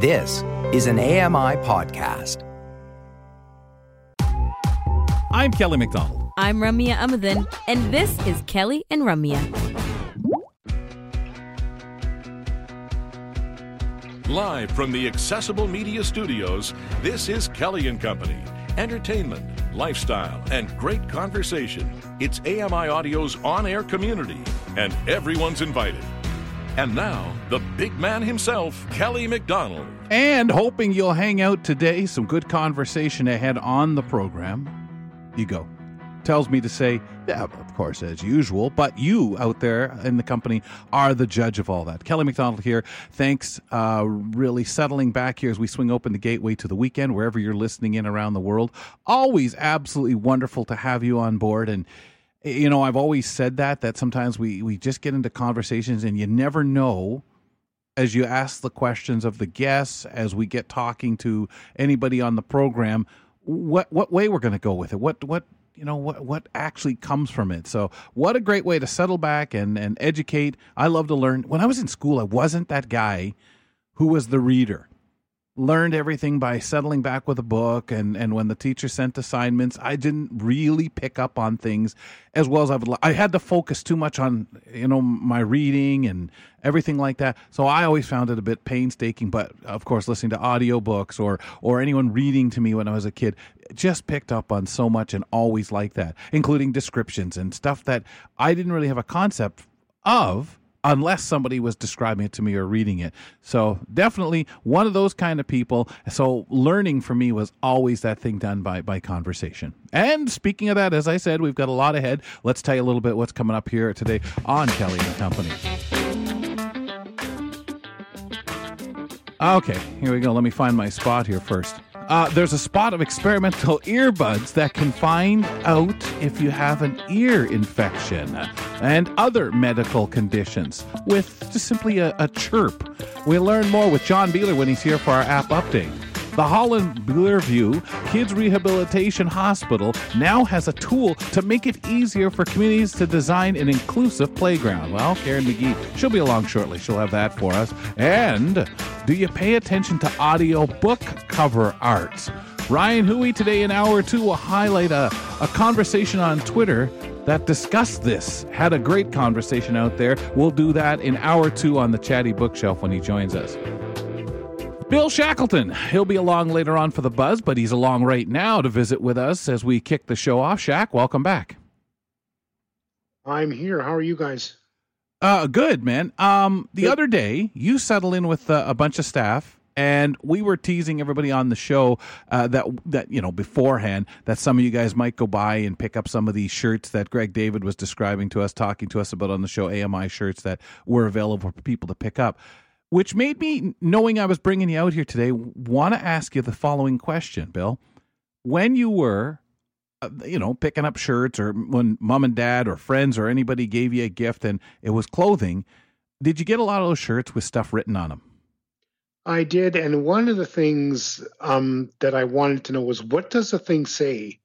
This is an AMI podcast. I'm Kelly McDonald. I'm Ramya Amadin, and this is Kelly and Ramya. Live from the Accessible Media Studios, this is Kelly and Company. Entertainment, lifestyle, and great conversation. It's AMI Audio's on air community, and everyone's invited. And now, the big man himself, Kelly McDonald. And hoping you'll hang out today, some good conversation ahead on the program. You go. Tells me to say, yeah, of course, as usual, but you out there in the company are the judge of all that. Kelly McDonald here. Thanks, uh, really settling back here as we swing open the gateway to the weekend, wherever you're listening in around the world. Always absolutely wonderful to have you on board. And you know, I've always said that that sometimes we we just get into conversations and you never know as you ask the questions of the guests as we get talking to anybody on the program what what way we're going to go with it what what you know what what actually comes from it. So what a great way to settle back and and educate. I love to learn. When i was in school i wasn't that guy who was the reader learned everything by settling back with a book and and when the teacher sent assignments i didn't really pick up on things as well as i would i had to focus too much on you know my reading and everything like that. So i always found it a bit painstaking but of course listening to audiobooks or or anyone reading to me when i was a kid just picked up on so much and always like that including descriptions and stuff that i didn't really have a concept of unless somebody was describing it to me or reading it. So definitely one of those kind of people. So learning for me was always that thing done by by conversation. And speaking of that, as I said, we've got a lot ahead. Let's tell you a little bit what's coming up here today on Kelly and Company. Okay, here we go. Let me find my spot here first. Uh, there's a spot of experimental earbuds that can find out if you have an ear infection and other medical conditions with just simply a, a chirp. We'll learn more with John Beeler when he's here for our app update. The Holland Bloorview Kids Rehabilitation Hospital now has a tool to make it easier for communities to design an inclusive playground. Well, Karen McGee, she'll be along shortly. She'll have that for us. And do you pay attention to audio book cover art? Ryan Huey today in hour two will highlight a, a conversation on Twitter that discussed this. Had a great conversation out there. We'll do that in hour two on the Chatty Bookshelf when he joins us. Bill Shackleton. He'll be along later on for the buzz, but he's along right now to visit with us as we kick the show off. Shaq, welcome back. I'm here. How are you guys? Uh, good, man. Um, the good. other day, you settled in with uh, a bunch of staff, and we were teasing everybody on the show uh, that that you know beforehand that some of you guys might go by and pick up some of these shirts that Greg David was describing to us, talking to us about on the show, AMI shirts that were available for people to pick up which made me, knowing I was bringing you out here today, want to ask you the following question, Bill. When you were, uh, you know, picking up shirts or when mom and dad or friends or anybody gave you a gift and it was clothing, did you get a lot of those shirts with stuff written on them? I did. And one of the things um, that I wanted to know was what does the thing say?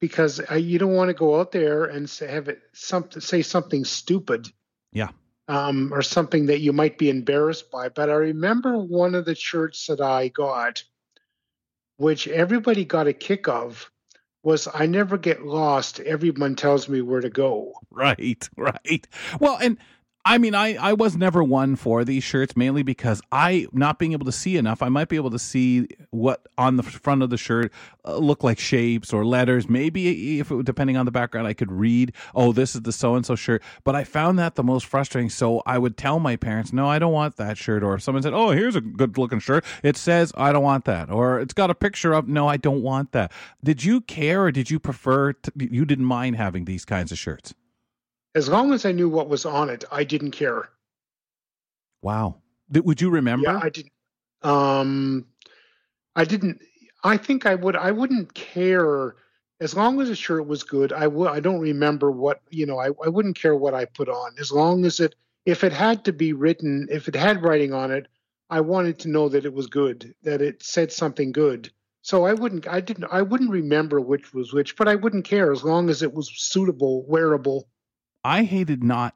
Because I, you don't want to go out there and say, have it something, say something stupid. Yeah um, or something that you might be embarrassed by. But I remember one of the shirts that I got, which everybody got a kick of, was I never get lost. Everyone tells me where to go. Right, right. Well, and I mean, I, I was never one for these shirts mainly because I, not being able to see enough, I might be able to see what on the front of the shirt uh, look like shapes or letters. Maybe if it, depending on the background, I could read, oh, this is the so and so shirt. But I found that the most frustrating. So I would tell my parents, no, I don't want that shirt. Or if someone said, oh, here's a good looking shirt, it says, I don't want that. Or it's got a picture of, no, I don't want that. Did you care or did you prefer, to, you didn't mind having these kinds of shirts? As long as I knew what was on it, I didn't care. Wow. Would you remember? Yeah, I didn't. Um, I didn't. I think I would. I wouldn't care as long as the shirt was good. I would. I don't remember what you know. I, I wouldn't care what I put on as long as it. If it had to be written, if it had writing on it, I wanted to know that it was good, that it said something good. So I wouldn't. I didn't. I wouldn't remember which was which, but I wouldn't care as long as it was suitable, wearable. I hated not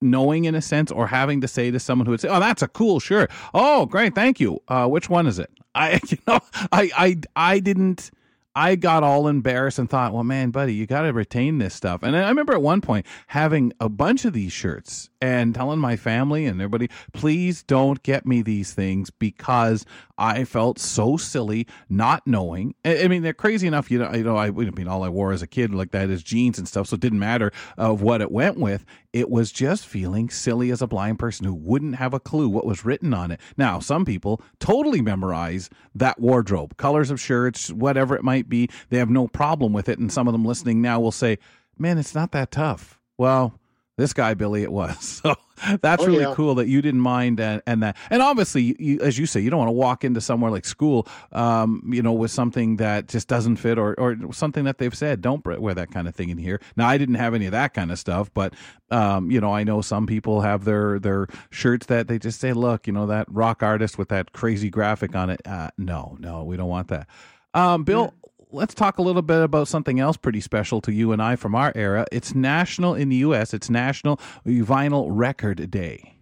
knowing in a sense or having to say to someone who would say, "Oh, that's a cool shirt. Oh, great, thank you. Uh, which one is it?" I, you know, I, I, I didn't. I got all embarrassed and thought, well, man, buddy, you got to retain this stuff. And I remember at one point having a bunch of these shirts and telling my family and everybody, please don't get me these things because I felt so silly not knowing. I mean, they're crazy enough. You know, you know, I, I mean, all I wore as a kid like that is jeans and stuff, so it didn't matter of what it went with. It was just feeling silly as a blind person who wouldn't have a clue what was written on it. Now, some people totally memorize that wardrobe, colors of shirts, whatever it might be. They have no problem with it, and some of them listening now will say, "Man, it's not that tough." Well, this guy Billy it was. So that's Oh, really yeah. cool that you didn't mind and, and that. And obviously you, as you say you don't want to walk into somewhere like school um, you know with something that just doesn't fit or or something that they've said don't wear that kind of thing in here. Now i didn't have any of that kind of stuff but um, you know i know some people have their their shirts that they just say look you know that rock artist with that crazy graphic on it. Uh, no no we don't want that. Um, bill let's talk a little bit about something else pretty special to you and I from our era. It's national in the U.S. It's National Vinyl Record Day.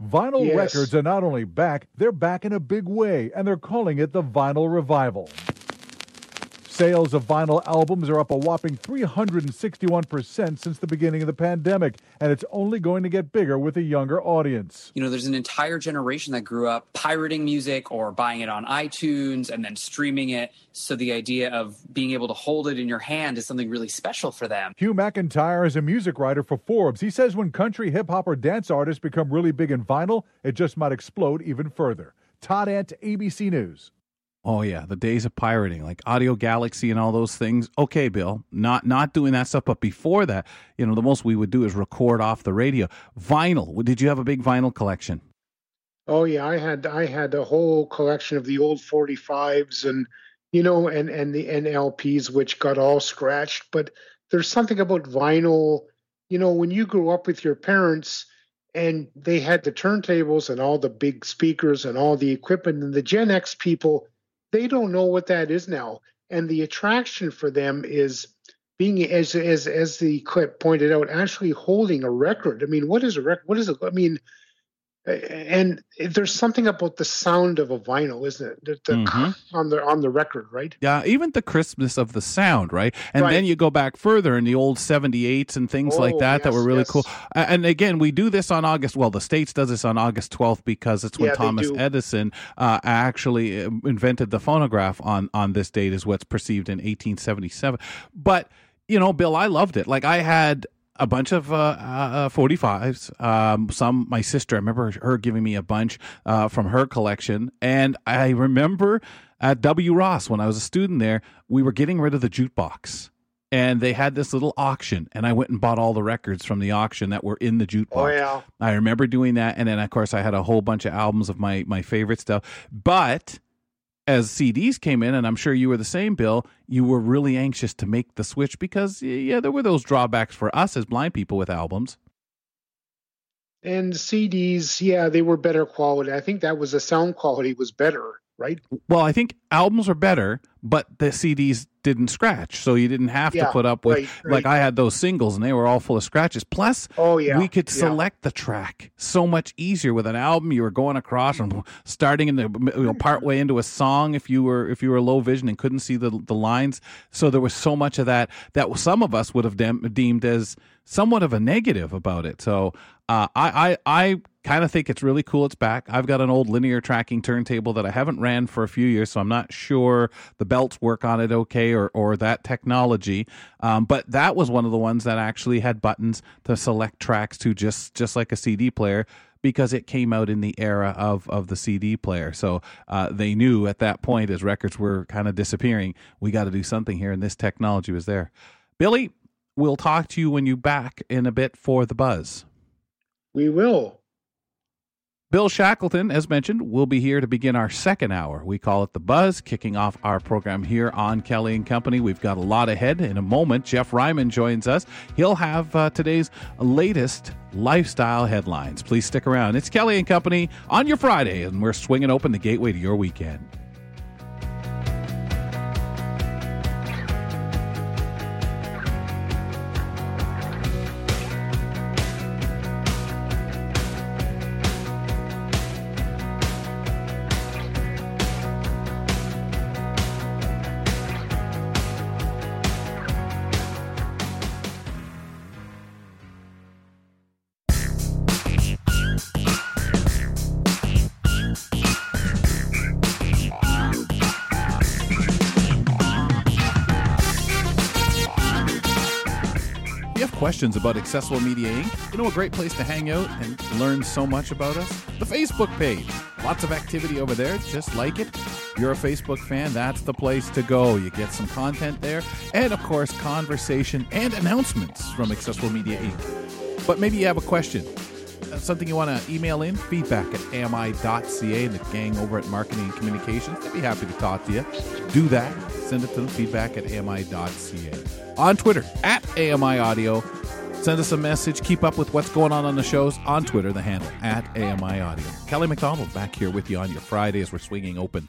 Vinyl Yes. records are not only back, they're back in a big way, and they're calling it the Vinyl Revival. Sales of vinyl albums are up a whopping 361% since the beginning of the pandemic, and it's only going to get bigger with a younger audience. you know, there's an entire generation that grew up pirating music or buying it on iTunes and then streaming it. So the idea of being able to hold it in your hand is something really special for them. Hugh McIntyre is a music writer for Forbes. He says when country, hip hop, or dance artists become really big in vinyl, it just might explode even further. Todd Ant, ABC News. Oh yeah, the days of pirating, like Audiogalaxy and all those things. Okay, Bill, not not doing that stuff, but before that, you know, the most we would do is record off the radio. Vinyl. Did you have a big vinyl collection? Oh yeah, I had I had a whole collection of the old 45s and you know and and the NLPs which got all scratched. But there's something about vinyl, you know, when you grew up with your parents and they had the turntables and all the big speakers and all the equipment and the Gen X people, they don't know what that is now. And the attraction for them is being as as as the clip pointed out, actually holding a record. I mean, what is a record? What is it? I mean, and there's something about the sound of a vinyl, isn't it? The, the Mhm. on the on the record, right? Yeah, even the crispness of the sound, right? And Right. then you go back further in the old 78s and things like Oh, that that yes, were really yes. cool. And again, we do this on August, well, the States does this on August 12th because it's when Yeah, Thomas. Edison uh, actually uh, invented the phonograph on, on this date, is what's perceived in 1877. But, you know, Bill, I loved it. Like, I had a bunch of uh, uh, 45s. Um, some, my sister, I remember her giving me a bunch uh, from her collection. And I remember at W. Ross, when I was a student there, we were getting rid of the jukebox. And they had this little auction, and I went and bought all the records from the auction that were in the jukebox. Oh yeah. I remember doing that, and then of course I had a whole bunch of albums of my my favorite stuff. But as CDs came in, and I'm sure you were the same, Bill, you were really anxious to make the switch because yeah, there were those drawbacks for us as blind people with albums. And CDs, yeah, they were better quality. I think that was the sound quality was better, right? Well, I think albums were better, but the CDs didn't scratch, so you didn't have to put up with right, like right. I had those singles, and they were all full of scratches. Plus, Oh yeah. we could yeah. select the track so much easier with an album. You were going across and starting in the you know, part way into a song if you were if you were low vision and couldn't see the the lines. So there was so much of that that some of us would have dem- deemed as somewhat of a negative about it. So uh, I I I kind of think it's really cool. It's back. I've got an old linear tracking turntable that I haven't ran for a few years, so I'm not sure the belts work on it okay or or that technology. Um, but that was one of the ones that actually had buttons to select tracks to just just like a CD player because it came out in the era of of the CD player. So uh, they knew at that point, as records were kind of disappearing, we got to do something here, and this technology was there. Billy, we'll talk to you when you back in a bit for the buzz. We will. Bill Shackleton, as mentioned, will be here to begin our second hour. We call it the Buzz, kicking off our program here on Kelly and Company. We've got a lot ahead. In a moment, Jeff Ryman joins us. He'll have uh, today's latest lifestyle headlines. Please stick around. It's Kelly and Company on your Friday, and we're swinging open the gateway to your weekend. Questions about Accessible Media Inc., you know a great place to hang out and learn so much about us? The Facebook page. Lots of activity over there. Just like it. If you're a Facebook fan, that's the place to go. You get some content there, and of course, conversation and announcements from Accessible Media Inc. But maybe you have a question uh, something you want to email in, feedback at ami.ca and the gang over at Marketing and Communications. They'd be happy to talk to you. Do that. Send it to them, feedback at ami.ca. On Twitter, at AMI Audio. Send us a message. Keep up with what's going on on the shows on Twitter, the handle at AMI Audio. Kelly McDonald back here with you on your Friday as we're swinging open.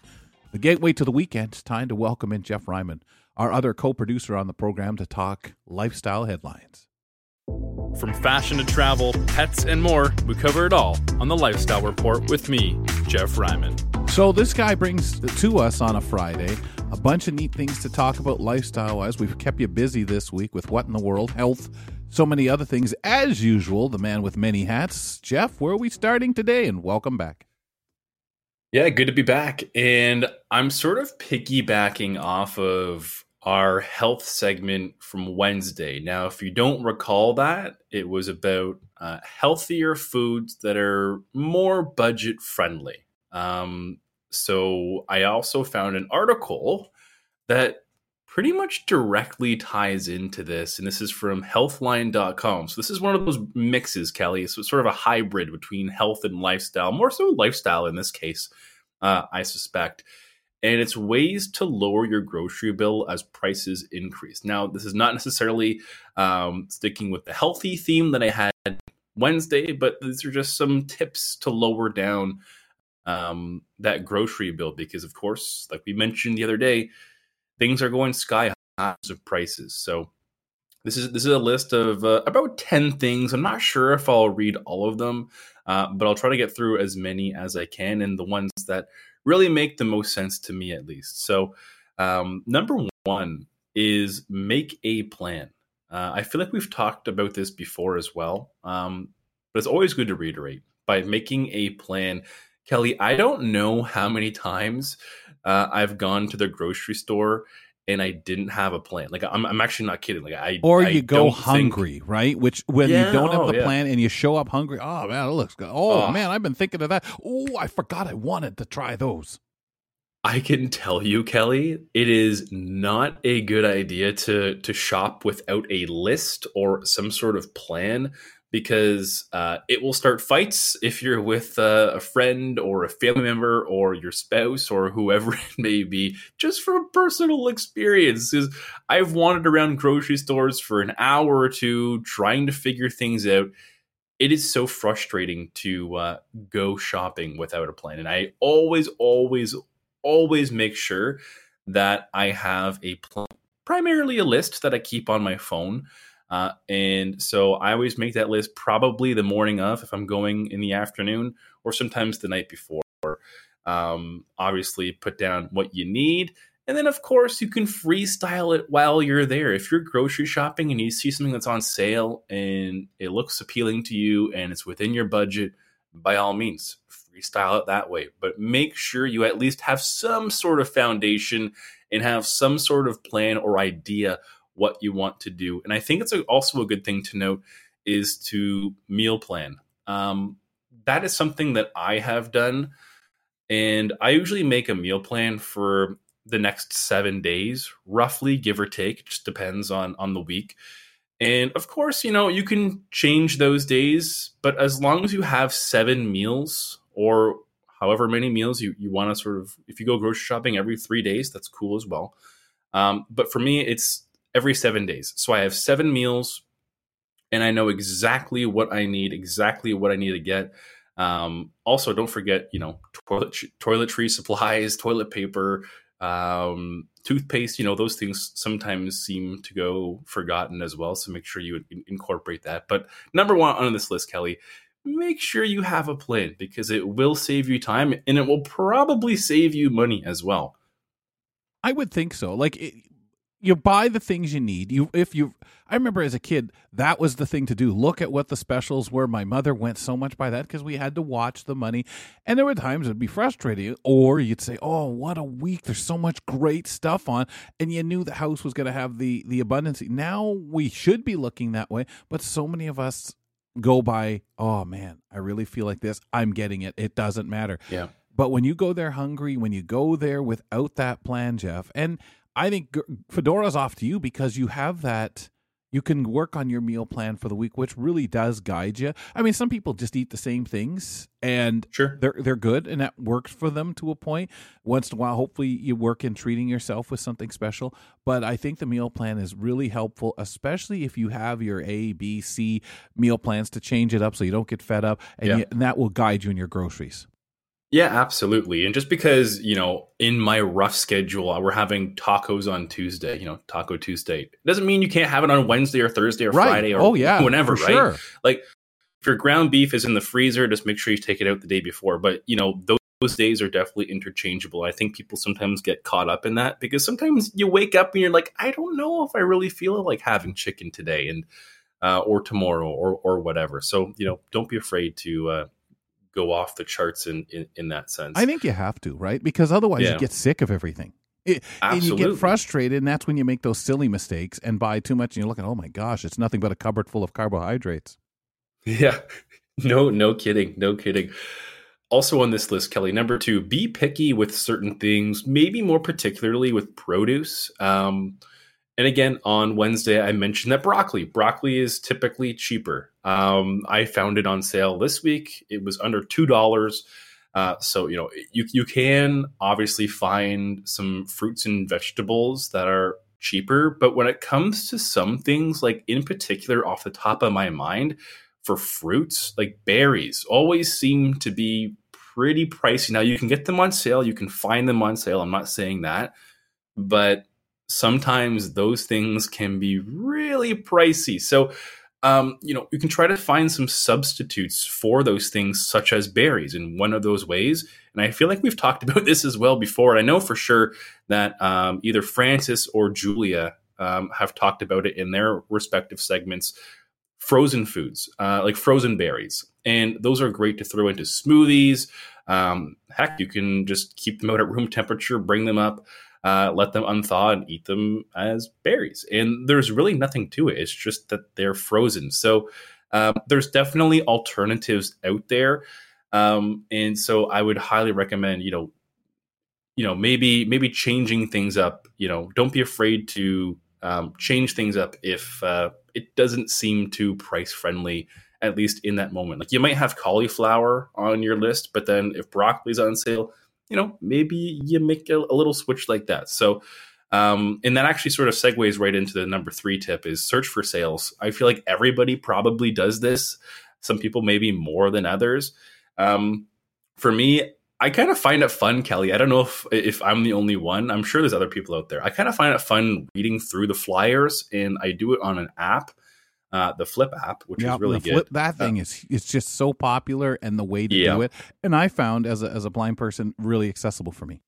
The gateway to the weekend. It's time to welcome in Jeff Ryman, our other co producer on the program, to talk lifestyle headlines. From fashion to travel, pets, and more, we cover it all on the Lifestyle Report with me, Jeff Ryman. So, this guy brings to us on a Friday a bunch of neat things to talk about lifestyle wise. We've kept you busy this week with what in the world, health, so many other things. As usual, the man with many hats. Jeff, where are we starting today? And welcome back. Yeah, good to be back. And I'm sort of piggybacking off of our health segment from Wednesday. Now, if you don't recall that, it was about uh, healthier foods that are more budget friendly. Um, so I also found an article that pretty much directly ties into this. And this is from healthline.com. So this is one of those mixes, Kelly. So it's sort of a hybrid between health and lifestyle, more so lifestyle in this case, uh, I suspect and it's ways to lower your grocery bill as prices increase. Now, this is not necessarily um, sticking with the healthy theme that I had Wednesday, but these are just some tips to lower down um, that grocery bill because, of course, like we mentioned the other day, things are going sky high of prices. So this is this is a list of uh, about ten things. I'm not sure if I'll read all of them, uh, but I'll try to get through as many as I can, and the ones that really make the most sense to me, at least. So, um, number one is make a plan. Uh, I feel like we've talked about this before as well, um, but it's always good to reiterate by making a plan. Kelly, I don't know how many times uh, I've gone to the grocery store and I didn't have a plan. Like I'm, I'm actually not kidding. Like I or you I go hungry, think... right? Which when yeah, you don't have oh, the yeah. plan and you show up hungry, oh man, it looks good. Oh, oh, man, I've been thinking of that. Oh, I forgot I wanted to try those. I can tell you, Kelly, it is not a good idea to to shop without a list or some sort of plan because uh, it will start fights if you're with uh, a friend or a family member or your spouse or whoever it may be, just from personal experience. Because I've wandered around grocery stores for an hour or two trying to figure things out. It is so frustrating to uh, go shopping without a plan. And I always, always, always make sure that I have a plan, primarily a list that I keep on my phone. Uh, and so I always make that list probably the morning of if I'm going in the afternoon or sometimes the night before. Um, obviously, put down what you need. And then, of course, you can freestyle it while you're there. If you're grocery shopping and you see something that's on sale and it looks appealing to you and it's within your budget, by all means, freestyle it that way. But make sure you at least have some sort of foundation and have some sort of plan or idea what you want to do. And I think it's a, also a good thing to note is to meal plan. Um, that is something that I have done. And I usually make a meal plan for the next seven days, roughly, give or take. It just depends on on the week. And of course, you know, you can change those days, but as long as you have seven meals or however many meals you, you want to sort of, if you go grocery shopping every three days, that's cool as well. Um, but for me, it's every seven days. So I have seven meals and I know exactly what I need, exactly what I need to get. Um, also, don't forget, you know, toilet toiletry supplies, toilet paper, um, toothpaste. You know, those things sometimes seem to go forgotten as well. So make sure you incorporate that. But number one on this list, Kelly, make sure you have a plan because it will save you time and it will probably save you money as well. I would think so. Like it, you buy the things you need. You if you I remember as a kid that was the thing to do. Look at what the specials were. My mother went so much by that because we had to watch the money. And there were times it'd be frustrating or you'd say, "Oh, what a week. There's so much great stuff on." And you knew the house was going to have the the abundance. Now we should be looking that way, but so many of us go by, "Oh man, I really feel like this. I'm getting it. It doesn't matter." Yeah. But when you go there hungry, when you go there without that plan, Jeff, and I think Fedora's off to you because you have that. You can work on your meal plan for the week, which really does guide you. I mean, some people just eat the same things, and sure. they're they're good, and that works for them to a point. Once in a while, hopefully, you work in treating yourself with something special. But I think the meal plan is really helpful, especially if you have your A, B, C meal plans to change it up so you don't get fed up, and, yeah. you, and that will guide you in your groceries. Yeah, absolutely. And just because, you know, in my rough schedule, uh, we're having tacos on Tuesday, you know, Taco Tuesday, doesn't mean you can't have it on Wednesday or Thursday or Right. Friday or Oh, yeah, whenever, right? sure. Like if your ground beef is in the freezer, just make sure you take it out the day before. But, you know, those, those days are definitely interchangeable. I think people sometimes get caught up in that because sometimes you wake up and you're like, I don't know if I really feel like having chicken today and uh, or tomorrow or or whatever. So, you know, don't be afraid to uh, go off the charts in, in in that sense. I think you have to, right? Because otherwise, Yeah. you get sick of everything. It- and you get frustrated, and that's when you make those silly mistakes and buy too much, and you're looking, oh my gosh, it's nothing but a cupboard full of carbohydrates. Yeah. No, no kidding. No kidding. Also on this list, Kelly, number two, be picky with certain things, maybe more particularly with produce. Um, and again, on Wednesday, I mentioned that broccoli. Broccoli is typically cheaper. Um, I found it on sale this week. It was under two dollars. Uh, so you know, you you can obviously find some fruits and vegetables that are cheaper, but when it comes to some things, like in particular, off the top of my mind, for fruits, like berries, always seem to be pretty pricey. Now you can get them on sale, you can find them on sale. I'm not saying that, but sometimes those things can be really pricey. So, um, you know, you can try to find some substitutes for those things, such as berries, in one of those ways. And I feel like we've talked about this as well before. And I know for sure that um, either Francis or Julia um, have talked about it in their respective segments. Frozen foods, uh, like frozen berries, and those are great to throw into smoothies. Um, heck, you can just keep them out at room temperature, bring them up, uh, let them unthaw, and eat them as berries. And there's really nothing to it. It's just that they're frozen. So um, there's definitely alternatives out there. Um, and so I would highly recommend, you know, you know, maybe maybe changing things up. You know, don't be afraid to um, change things up if uh, it doesn't seem too price friendly, at least in that moment. Like you might have cauliflower on your list, but then if broccoli's on sale, you know, maybe you make a, a little switch like that. So, um, and that actually sort of segues right into the number three tip is search for sales. I feel like everybody probably does this. Some people maybe more than others. Um, for me, I kind of find it fun, Kelly. I don't know if if I'm the only one. I'm sure there's other people out there. I kind of find it fun reading through the flyers, and I do it on an app, uh, the Flipp app, which Yeah, is really the good. Flipp, that thing is it's just so popular, and the way to Yeah. do it, and I found as a as a blind person really accessible for me.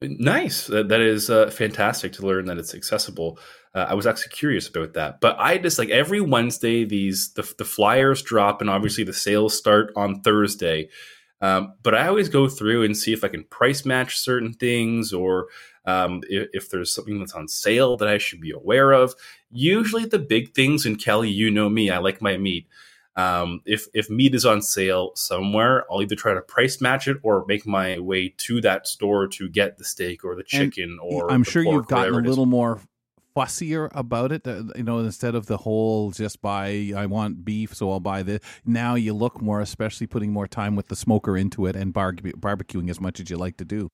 Nice. That, that is uh, fantastic to learn that it's accessible. Uh, I was actually curious about that, but I just like every Wednesday these the, the flyers drop, and obviously the sales start on Thursday. Um, but I always go through and see if I can price match certain things, or um, if, if there's something that's on sale that I should be aware of. Usually the big things, and Kelly, you know me, I like my meat. Um, if if meat is on sale somewhere, I'll either try to price match it or make my way to that store to get the steak or the And chicken or. I'm sure pork, you've gotten a whatever it is. little more fussier about it. uh, You know, instead of the whole just buy, I want beef, so I'll buy this. Now you look more, especially putting more time with the smoker into it and barbe- barbecuing as much as you like to do.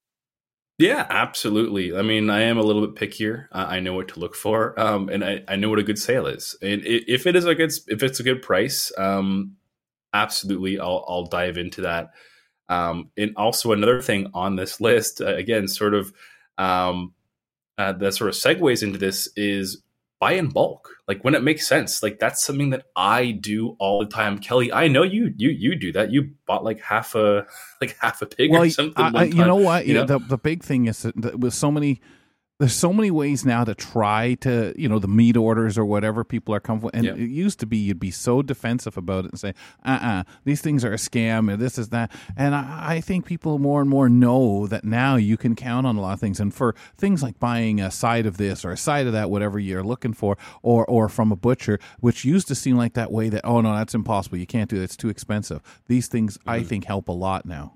Yeah, absolutely. I mean, I am a little bit pickier. Uh, I know what to look for, um, and I, I know what a good sale is. And if it is a good, if it's a good price, um, absolutely, I'll I'll dive into that. Um, and also another thing on this list, uh, again, sort of um, uh, that sort of segues into this is buy in bulk. Like when it makes sense. Like that's something that I do all the time. Kelly, I know you you you do that. You bought like half a like half a pig or something. I, I- you know what? you know? The the big thing is that with so many there's so many ways now to try to you know the meat orders or whatever people are comfortable and Yep. it used to be you'd be so defensive about it and say uh-uh these things are a scam or this is that. And I, I think people more and more know that now you can count on a lot of things. And for things like buying a side of this or a side of that whatever you're looking for or or from a butcher which used to seem like that way that oh no that's impossible. You can't do that. It's too expensive. These things i Mm-hmm. think help a lot now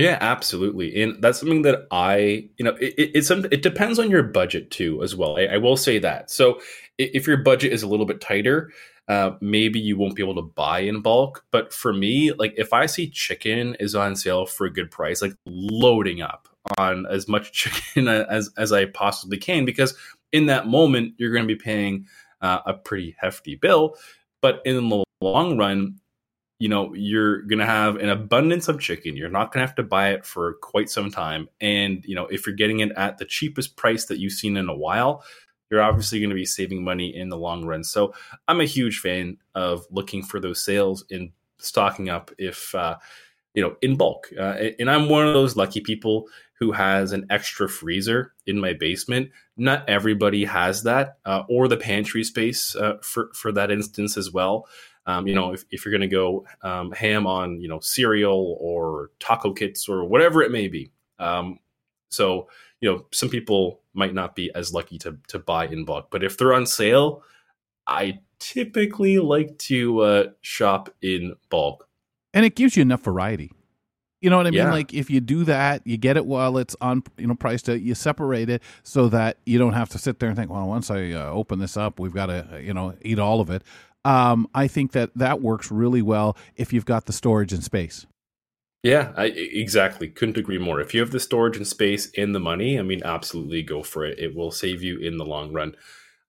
Yeah, absolutely, and that's something that I, you know, it, it, it's some, it depends on your budget too, as well. I, I will say that. So, if your budget is a little bit tighter, uh, maybe you won't be able to buy in bulk. But for me, like if I see chicken is on sale for a good price, like loading up on as much chicken as as I possibly can, because in that moment you're going to be paying uh, a pretty hefty bill. But in the long run, you know you're going to have an abundance of chicken. You're not going to have to buy it for quite some time. And you know if you're getting it at the cheapest price that you've seen in a while you're obviously going to be saving money in the long run. So i'm a huge fan of looking for those sales and stocking up if uh, you know in bulk. Uh, and i'm one of those lucky people who has an extra freezer in my basement. Not everybody has that uh, or the pantry space uh, for for that instance as well um, you know, if, if you're going to go um, ham on, you know, cereal or taco kits or whatever it may be. Um, so, you know, some people might not be as lucky to, to buy in bulk, but if they're on sale, I typically like to uh, shop in bulk. and it gives you enough variety. You know what I mean? Yeah. Like if you do that, you get it while it's on, you know, priced out. You separate it so that you don't have to sit there and think, well, once I uh, open this up, we've got to, uh, you know, eat all of it. Um, I think that that works really well if you've got the storage and space. Yeah, I, exactly. Couldn't agree more. If you have the storage and space and the money, I mean, absolutely go for it. It will save you in the long run.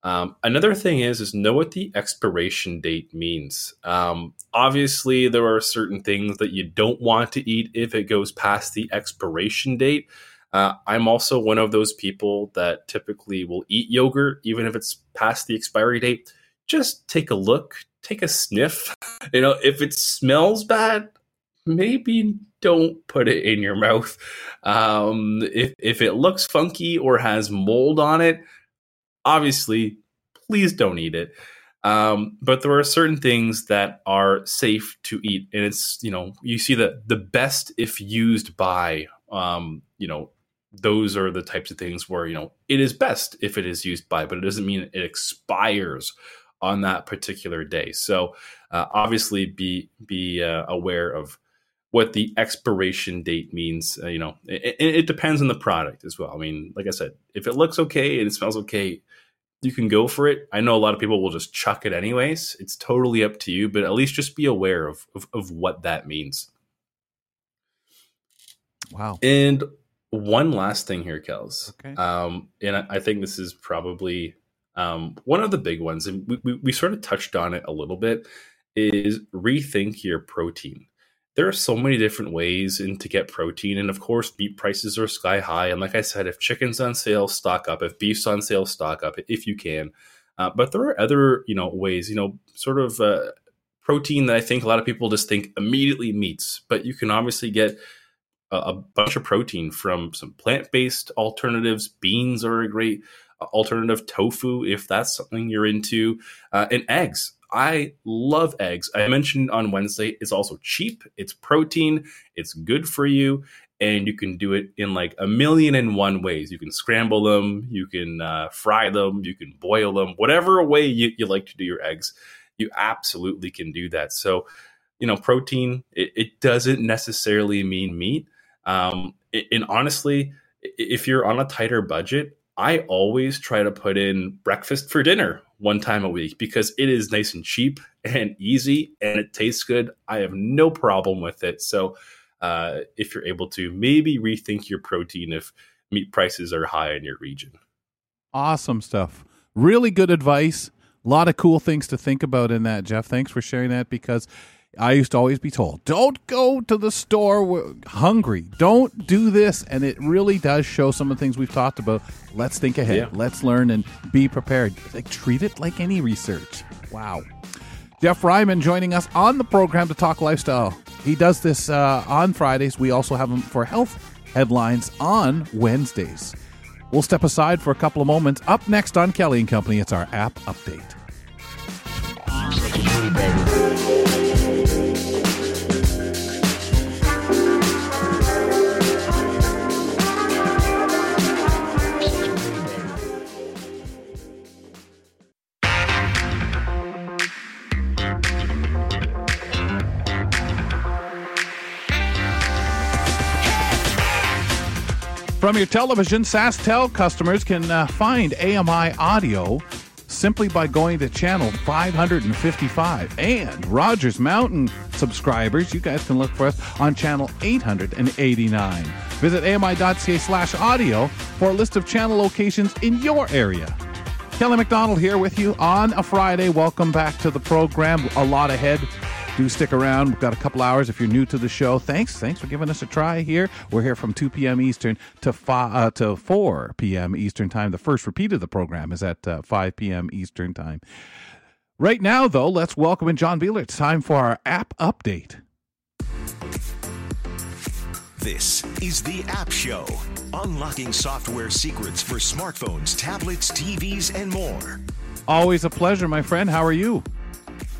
Um, another thing is is know what the expiration date means. Um, obviously, there are certain things that you don't want to eat if it goes past the expiration date. Uh, I'm also one of those people that typically will eat yogurt even if it's past the expiry date. Just take a look, take a sniff. You know, if it smells bad, maybe don't put it in your mouth. Um, if if it looks funky or has mold on it, obviously, please don't eat it. Um, but there are certain things that are safe to eat, and it's you know you see that the best if used by um, you know those are the types of things where you know it is best if it is used by, but it doesn't mean it expires on that particular day. So uh, obviously, be be uh, aware of what the expiration date means. Uh, you know, it, it, depends on the product as well. I mean, like I said, if it looks okay and it smells okay, you can go for it. I know a lot of people will just chuck it anyways. It's totally up to you, but at least just be aware of of, of what that means. Wow. And one last thing here, Kels. Okay. Um, and I, I think this is probably um, one of the big ones, and we, we, we sort of touched on it a little bit, is rethink your protein. There are so many different ways in to get protein, and of course, meat prices are sky high. And like I said, if chicken's on sale, stock up. If beef's on sale, stock up if you can. Uh, but there are other, you know, ways. You know, sort of uh, protein that I think a lot of people just think immediately meats, but you can obviously get a, a bunch of protein from some plant-based alternatives. Beans are a great alternative. Tofu, if that's something you're into, uh, and eggs. I love eggs. I mentioned on Wednesday, it's also cheap, it's protein, it's good for you, and you can do it in like a million and one ways. You can scramble them, you can uh, fry them, you can boil them, whatever way you, you like to do your eggs, you absolutely can do that. So, you know, protein, it, it doesn't necessarily mean meat. Um, and honestly, if you're on a tighter budget, I always try to put in breakfast for dinner one time a week because it is nice and cheap and easy and it tastes good. I have no problem with it. So, uh, if you're able to, maybe rethink your protein if meat prices are high in your region. Awesome stuff. Really good advice. A lot of cool things to think about in that, Jeff. Thanks for sharing that because I used to always be told, don't go to the store hungry. Don't do this. And it really does show some of the things we've talked about. Let's think ahead. Yeah. Let's learn and be prepared. Like, treat it like any research. Wow. Jeff Ryman joining us on the program to talk lifestyle. He does this uh, on Fridays. We also have him for health headlines on Wednesdays. We'll step aside for a couple of moments. Up next on Kelly and Company, it's our app update. From your television, SaskTel customers can uh, find AMI audio simply by going to channel 555. And Rogers Mountain subscribers, you guys can look for us on channel 889. Visit ami.ca slash audio for a list of channel locations in your area. Kelly McDonald here with you on a Friday. Welcome back to the program. A lot ahead do stick around. We've got a couple hours if you're new to the show. Thanks, thanks for giving us a try here. We're here from 2 p.m. Eastern to five, uh, to 4 p.m. Eastern time. The first repeat of the program is at uh, 5 p.m. Eastern time. Right now, though, let's welcome in John Beeler. It's time for our app update. This is the App Show, unlocking software secrets for smartphones, tablets, TVs, and more. Always a pleasure, my friend. How are you?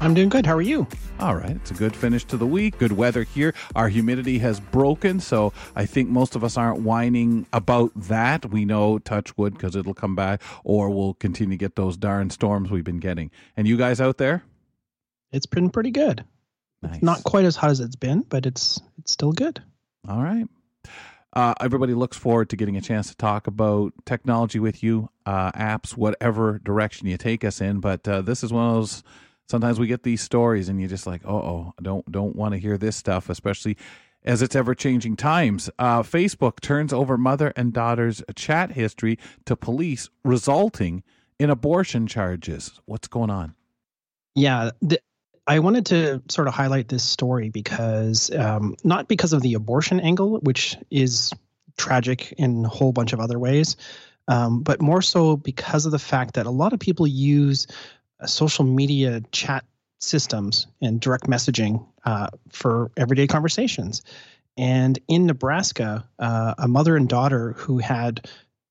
I'm doing good. How are you? All right. It's a good finish to the week. Good weather here. Our humidity has broken, so I think most of us aren't whining about that. We know, touch wood, because it'll come back, or we'll continue to get those darn storms we've been getting. And you guys out there? It's been pretty good. Nice. It's not quite as hot as it's been, but it's it's still good. All right. Uh, everybody looks forward to getting a chance to talk about technology with you, uh, apps, whatever direction you take us in. But uh, this is one of those sometimes we get these stories and you're just like, oh, oh, don't don't want to hear this stuff, especially as it's ever changing times. Uh, Facebook turns over mother and daughter's chat history to police, resulting in abortion charges. What's going on? Yeah, the, I wanted to sort of highlight this story because um, not because of the abortion angle, which is tragic in a whole bunch of other ways, um, but more so because of the fact that a lot of people use uh, social media chat systems and direct messaging uh, for everyday conversations. And in Nebraska, uh, a mother and daughter who had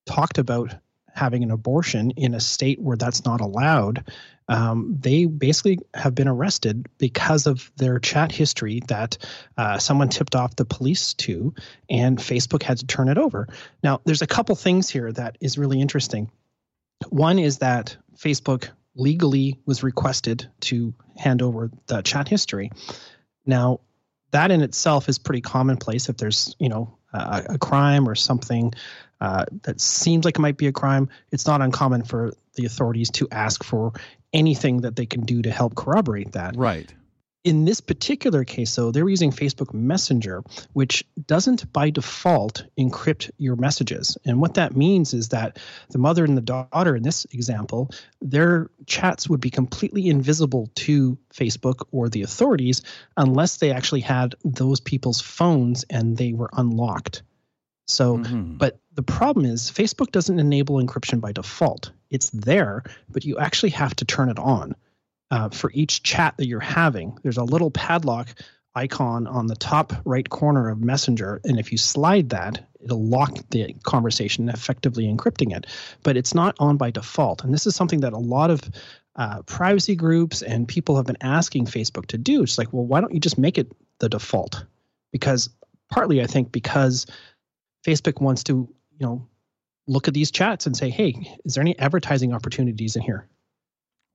talked about having an abortion in a state where that's not allowed, um, they basically have been arrested because of their chat history that uh, someone tipped off the police to, and Facebook had to turn it over. Now, there's a couple things here that is really interesting. One is that Facebook legally was requested to hand over the chat history. Now, that in itself is pretty commonplace if there's, you know, a, a crime or something uh, that seems like it might be a crime. It's not uncommon for the authorities to ask for anything that they can do to help corroborate that. Right in this particular case, though, they're using Facebook Messenger, which doesn't by default encrypt your messages. And what that means is that the mother and the daughter in this example, their chats would be completely invisible to Facebook or the authorities unless they actually had those people's phones and they were unlocked. So, mm-hmm. but the problem is Facebook doesn't enable encryption by default. It's there, but you actually have to turn it on uh, for each chat that you're having, there's a little padlock icon on the top right corner of Messenger. And if you slide that, it'll lock the conversation, effectively encrypting it. But it's not on by default. And this is something that a lot of uh, privacy groups and people have been asking Facebook to do. It's like, well, why don't you just make it the default? Because partly, I think, because Facebook wants to, you know, look at these chats and say, hey, is there any advertising opportunities in here?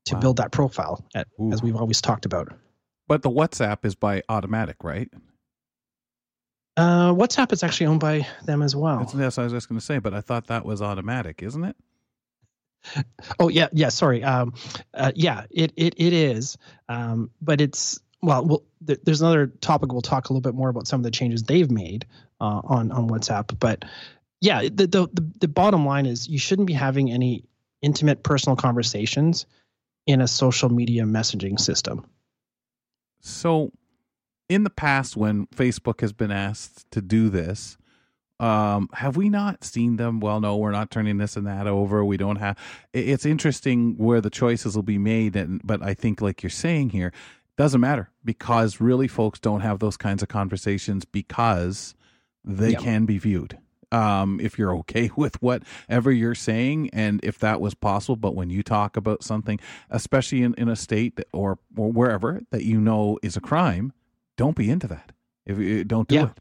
To wow. build that profile, at, as we've always talked about. But the WhatsApp is by Automatic, right? Uh, WhatsApp is actually owned by them as well. That's, that's what I was just going to say, but I thought that was Automatic, isn't it? Oh yeah, yeah. Sorry. Um, uh, yeah, it it it is. Um, but it's well, well th- there's another topic we'll talk a little bit more about some of the changes they've made uh, on on WhatsApp. But yeah, the, the the the bottom line is you shouldn't be having any intimate personal conversations in a social media messaging system. So, in the past, when Facebook has been asked to do this, um, have we not seen them? Well, no, we're not turning this and that over. We don't have. It's interesting where the choices will be made, and but I think, like you're saying here, doesn't matter because really, folks don't have those kinds of conversations because they yep. can be viewed. Um, if you're okay with whatever you're saying and if that was possible. But when you talk about something, especially in, in a state that, or, or wherever that you know is a crime, don't be into that. If you don't do Yeah. it.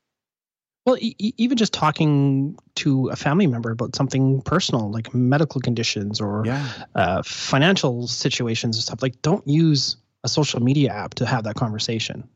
Well, e- even just talking to a family member about something personal, like medical conditions or Yeah. uh, financial situations and stuff, like don't use a social media app to have that conversation.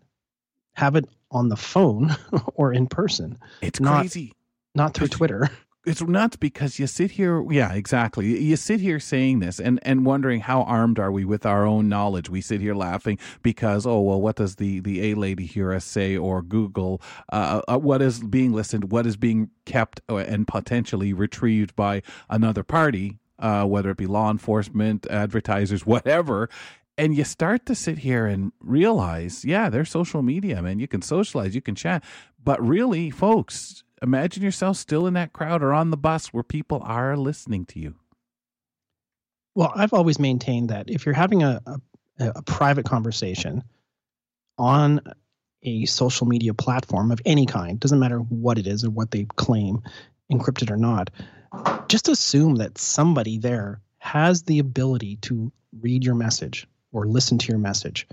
Have it on the phone or in person, It's not crazy. Not through Twitter. it's nuts because you sit here yeah exactly you sit here saying this and and wondering how armed are we with our own knowledge we sit here laughing because oh well what does the the a lady hear us say or google uh, uh, what is being listened what is being kept uh, and potentially retrieved by another party uh, whether it be law enforcement advertisers whatever and you start to sit here and realize, yeah, there's social media, man. You can socialize, you can chat. But really, folks, imagine yourself still in that crowd or on the bus where people are listening to you. Well, I've always maintained that if you're having a, a, a private conversation on a social media platform of any kind, doesn't matter what it is or what they claim, encrypted or not, just assume that somebody there has the ability to read your message or listen to your message.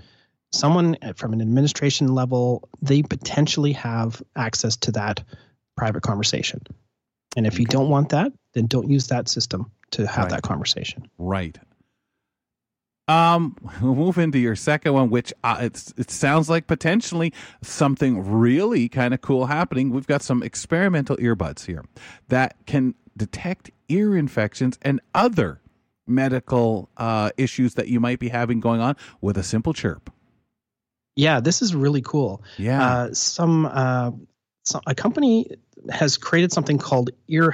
Someone from an administration level, they potentially have access to that private conversation. And if you don't want that, then don't use that system to have Right. that conversation. Right. Um, we'll move into your second one, which uh, it's it sounds like potentially something really kind of cool happening. We've got some experimental earbuds here that can detect ear infections and other medical uh, issues that you might be having going on with a simple chirp. Yeah, this is really cool. Yeah. Uh, some, uh, a company has created something called Ear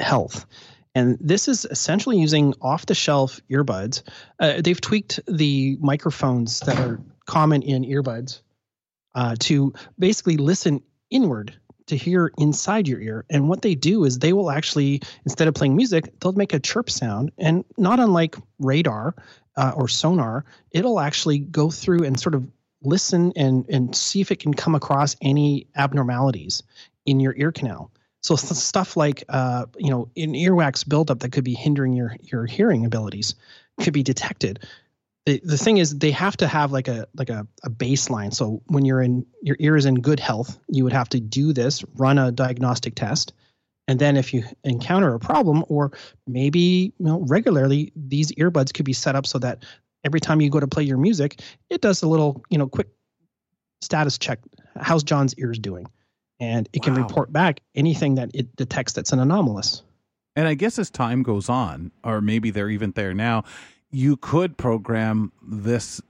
Health, and this is essentially using off-the-shelf earbuds. Uh, they've tweaked the microphones that are common in earbuds uh, to basically listen inward to hear inside your ear. And what they do is they will actually, instead of playing music, they'll make a chirp sound, and not unlike radar uh, or sonar, it'll actually go through and sort of listen and and see if it can come across any abnormalities in your ear canal. So stuff like uh, you know an earwax buildup that could be hindering your your hearing abilities could be detected. The, the thing is they have to have like a like a, a baseline. So when you're in your ear is in good health, you would have to do this, run a diagnostic test, and then if you encounter a problem or maybe you know regularly, these earbuds could be set up so that every time you go to play your music, it does a little, you know, quick status check. How's John's ears doing? And it can report back anything that it detects that's an anomalous. And I guess as time goes on, or maybe they're even there now, you could program this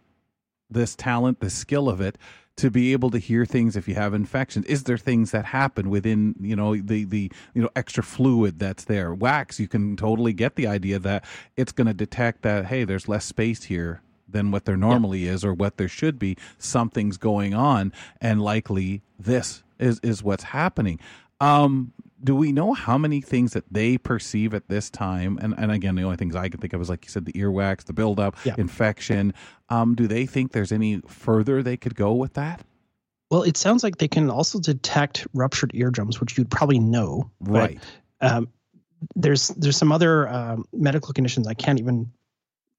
this talent, the skill of it, to be able to hear things if you have infections. Is there things that happen within, you know, the the you know extra fluid that's there? Wax, you can totally get the idea that it's going to detect that hey, there's less space here than what there normally is or what there should be. Something's going on, and likely this is is what's happening. Um, do we know how many things that they perceive at this time? And and again, the only things I can think of is like you said, the earwax, the buildup, Yeah. infection. Um, do they think there's any further they could go with that? Well, it sounds like they can also detect ruptured eardrums, which you'd probably know. but, Right. um, there's there's some other um, medical conditions I can't even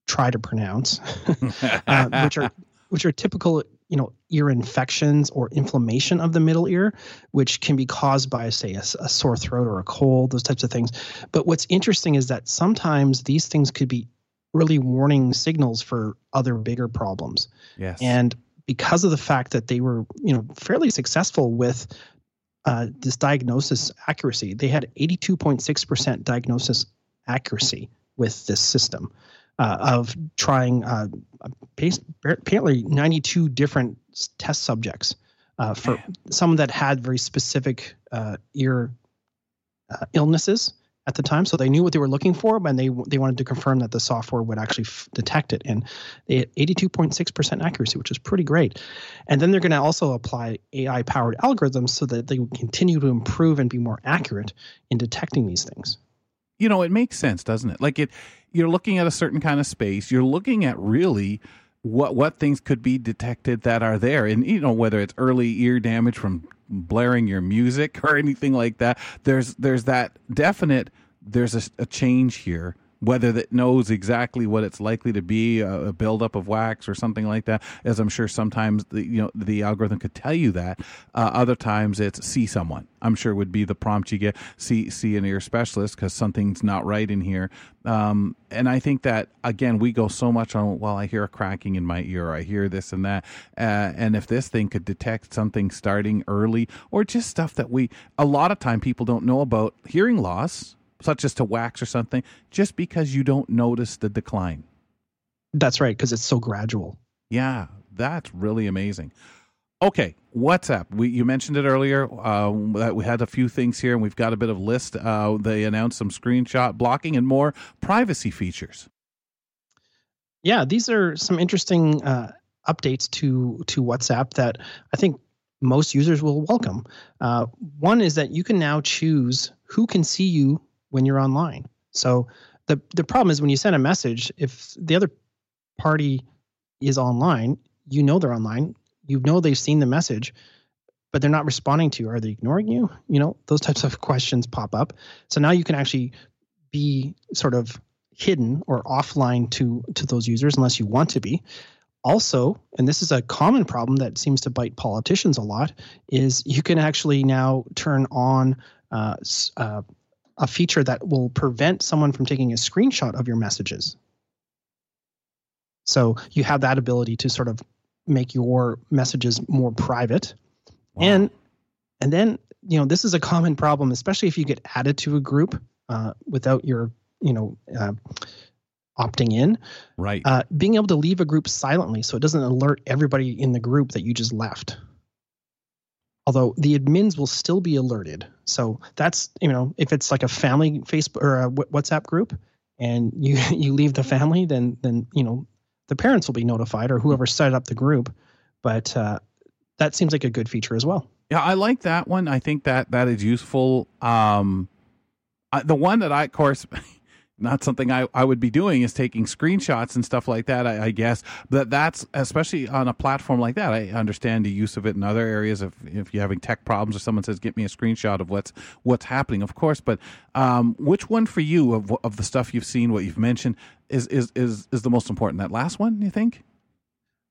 try to pronounce, uh, which are which are typical, you know, ear infections or inflammation of the middle ear, which can be caused by, say, a sore throat or a cold, those types of things. But what's interesting is that sometimes these things could be early warning signals for other bigger problems. yes. And because of the fact that they were, you know, fairly successful with uh, this diagnosis accuracy, they had 82.6% diagnosis accuracy with this system uh, of trying uh, apparently 92 different test subjects uh, for some that had very specific uh, ear uh, illnesses at the time, so they knew what they were looking for, and they they wanted to confirm that the software would actually f- detect it. And they had 82.6% accuracy, which is pretty great. And then they're going to also apply AI powered algorithms so that they continue to improve and be more accurate in detecting these things. you know, it makes sense, doesn't it? Like it, you're looking at a certain kind of space. You're looking at really what what things could be detected that are there, and you know whether it's early ear damage from blaring your music or anything like that. There's there's that definite there's a, a change here whether that knows exactly what it's likely to be a, buildup of wax or something like that as i'm sure sometimes the you know the algorithm could tell you that uh, other times it's see someone. I'm sure would be the prompt you get see see an ear specialist because something's not right in here. Um, and i think that again we go so much on well i hear a cracking in my ear i hear this and that uh, and if this thing could detect something starting early or just stuff that we a lot of time people don't know about hearing loss such as to wax or something, just because you don't notice the decline. That's right, because it's so gradual. Yeah, that's really amazing. Okay, WhatsApp. We you mentioned it earlier. Uh, that we had a few things here, and we've got a bit of list. Uh, they announced some screenshot blocking and more privacy features. Yeah, these are some interesting uh, updates to to WhatsApp that I think most users will welcome. Uh, one is that you can now choose who can see you when you're online. So the the problem is when you send a message, if the other party is online, you know they're online, you know they've seen the message, but they're not responding to you. Are they ignoring you? You know, those types of questions pop up. So now you can actually be sort of hidden or offline to to those users unless you want to be. Also, and this is a common problem that seems to bite politicians a lot, is you can actually now turn on uh, uh, a feature that will prevent someone from taking a screenshot of your messages. So you have that ability to sort of make your messages more private. Wow. And and then, you know, this is a common problem, especially if you get added to a group uh, without your, you know, uh, opting in. Right. Uh, being able to leave a group silently so it doesn't alert everybody in the group that you just left although the admins will still be alerted. So that's you know if it's like a family Facebook or a WhatsApp group, and you you leave the family, then then you know the parents will be notified or whoever set up the group. But uh, that seems like a good feature as well. Yeah, I like that one. I think that that is useful. Um, the one that I, of course, not something I, I would be doing is taking screenshots and stuff like that I, I, guess. But that's especially on a platform like that I understand the use of it in other areas if, if you're having tech problems or someone says get me a screenshot of what's what's happening of course. But um, which one for you of, of the stuff you've seen what you've mentioned is is is, is the most important? That last one you think?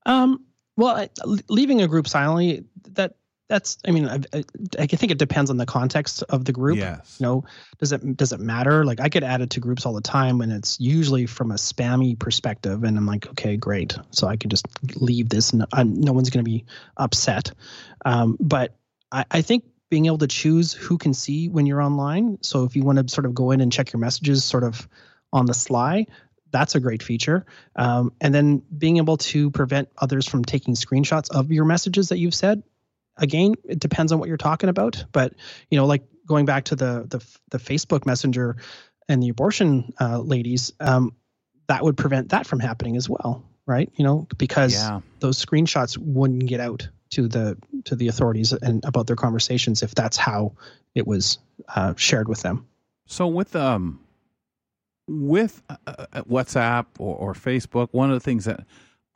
Um well leaving a group silently that that's i mean I, I, think it depends on the context of the group. Yes. You know does it does it matter? Like i get added to groups all the time and it's usually from a spammy perspective and i'm like okay great. So i can just leave this. And I'm, no one's going to be upset. Um, but I, I think being able to choose who can see when you're online. So if you want to sort of go in and check your messages sort of on the sly that's a great feature. Um, and then being able to prevent others from taking screenshots of your messages that you've said again, it depends on what you're talking about. But you know, like going back to the the, the Facebook Messenger and the abortion uh, ladies, um, that would prevent that from happening as well, right? You know, because yeah. those screenshots wouldn't get out to the to the authorities and about their conversations if that's how it was uh, shared with them. So with um with uh, uh WhatsApp or, or Facebook, one of the things that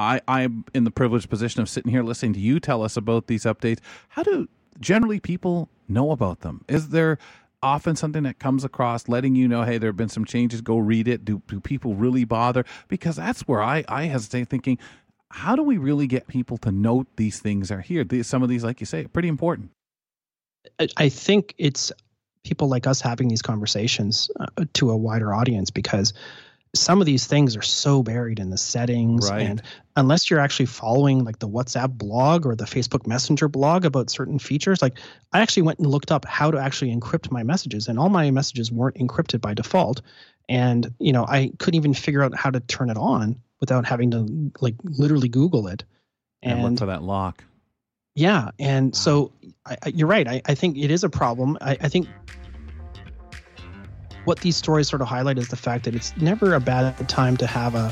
I, I'm in the privileged position of sitting here listening to you tell us about these updates. How do generally people know about them? Is there often something that comes across letting you know, hey, there have been some changes, go read it? Do, do people really bother? Because that's where I, I hesitate thinking, how do we really get people to note these things are here? These, some of these, like you say, are pretty important. I think it's people like us having these conversations uh, to a wider audience because some of these things are so buried in the settings right. and unless you're actually following like the whatsapp blog or the facebook messenger blog about certain features like i actually went and looked up how to actually encrypt my messages and all my messages weren't encrypted by default. And you know i couldn't even figure out how to turn it on without having to like literally google it. And, and look for that lock. Yeah. And so I, I, you're right. I, I think it is a problem. I, I think what these stories sort of highlight is the fact that it's never a bad time to have a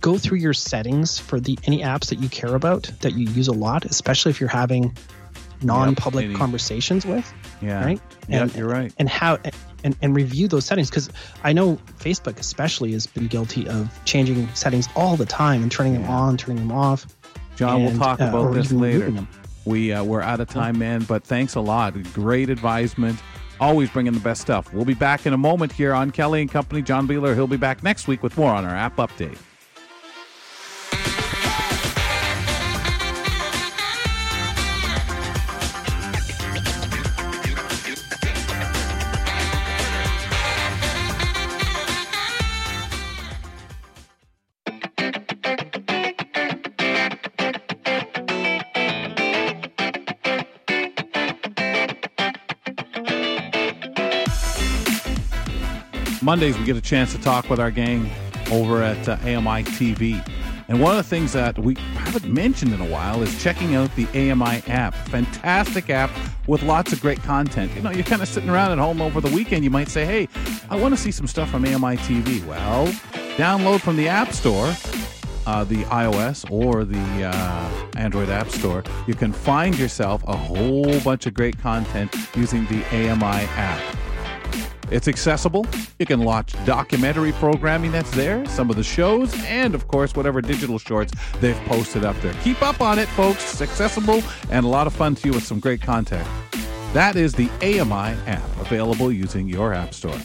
go through your settings for the any apps that you care about that you use a lot, especially if you're having non-public Any- conversations with, Yeah. right? Yeah, And- you're right. and how and, and review those settings because I know Facebook especially has been guilty of changing settings all the time and turning them Yeah. on, turning them off. John, we'll talk uh, about this later. We uh, we're out of time, man. But thanks a lot. Great advisement. Always bringing the best stuff. We'll be back in a moment here on Kelly and Company. John Beeler. He'll be back next week with more on our app update. Mondays, we get a chance to talk with our gang over at uh, AMI TV. And one of the things that we haven't mentioned in a while is checking out the AMI app. Fantastic app with lots of great content. You know, you're kind of sitting around at home over the weekend. You might say, hey, I want to see some stuff from AMI TV. Well, download from the App Store, uh, the iOS or the uh, Android App Store. You can find yourself a whole bunch of great content using the AMI app. It's accessible. You can watch documentary programming that's there, some of the shows, and of course, whatever digital shorts they've posted up there. Keep up on it, folks. It's accessible and a lot of fun to you with some great content. That is the AMI app, available using your App Store.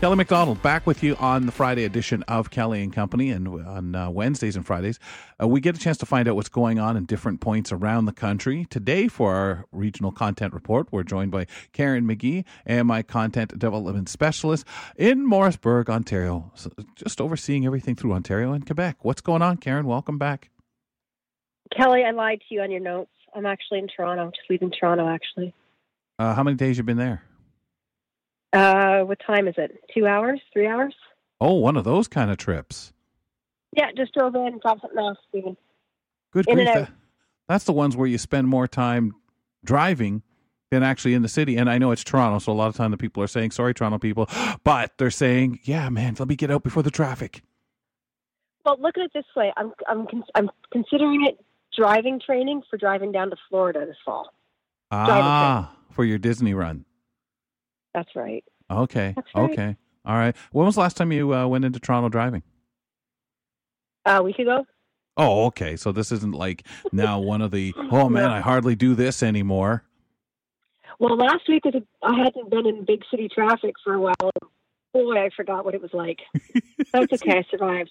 Kelly McDonald back with you on the Friday edition of Kelly and Company, and on uh, Wednesdays and Fridays, uh, we get a chance to find out what's going on in different points around the country. Today, for our regional content report, we're joined by Karen McGee, AMI Content Development Specialist in Morrisburg, Ontario, so just overseeing everything through Ontario and Quebec. What's going on, Karen? Welcome back. Kelly, I lied to you on your notes. I'm actually in Toronto, just leaving Toronto, actually. Uh, how many days you been there? Uh, what time is it? Two hours? Three hours? Oh, one of those kind of trips. Yeah, just drove in, and dropped something else, leaving. Good In grief. That, that's the ones where you spend more time driving than actually in the city. And I know it's Toronto, so a lot of time the people are saying, sorry, Toronto people, but they're saying, yeah, man, let me get out before the traffic. Well, look at it this way. I'm I'm con- I'm considering it driving training for driving down to Florida this fall. Ah, for your Disney run. That's right. Okay. That's right. Okay. All right. When was the last time you uh, went into Toronto driving? Uh, a week ago. Oh, okay. So this isn't like now one of the, oh man, I hardly do this anymore. Well, last week was a, I hadn't been in big city traffic for a while. Boy, I forgot what it was like. That's okay. I survived.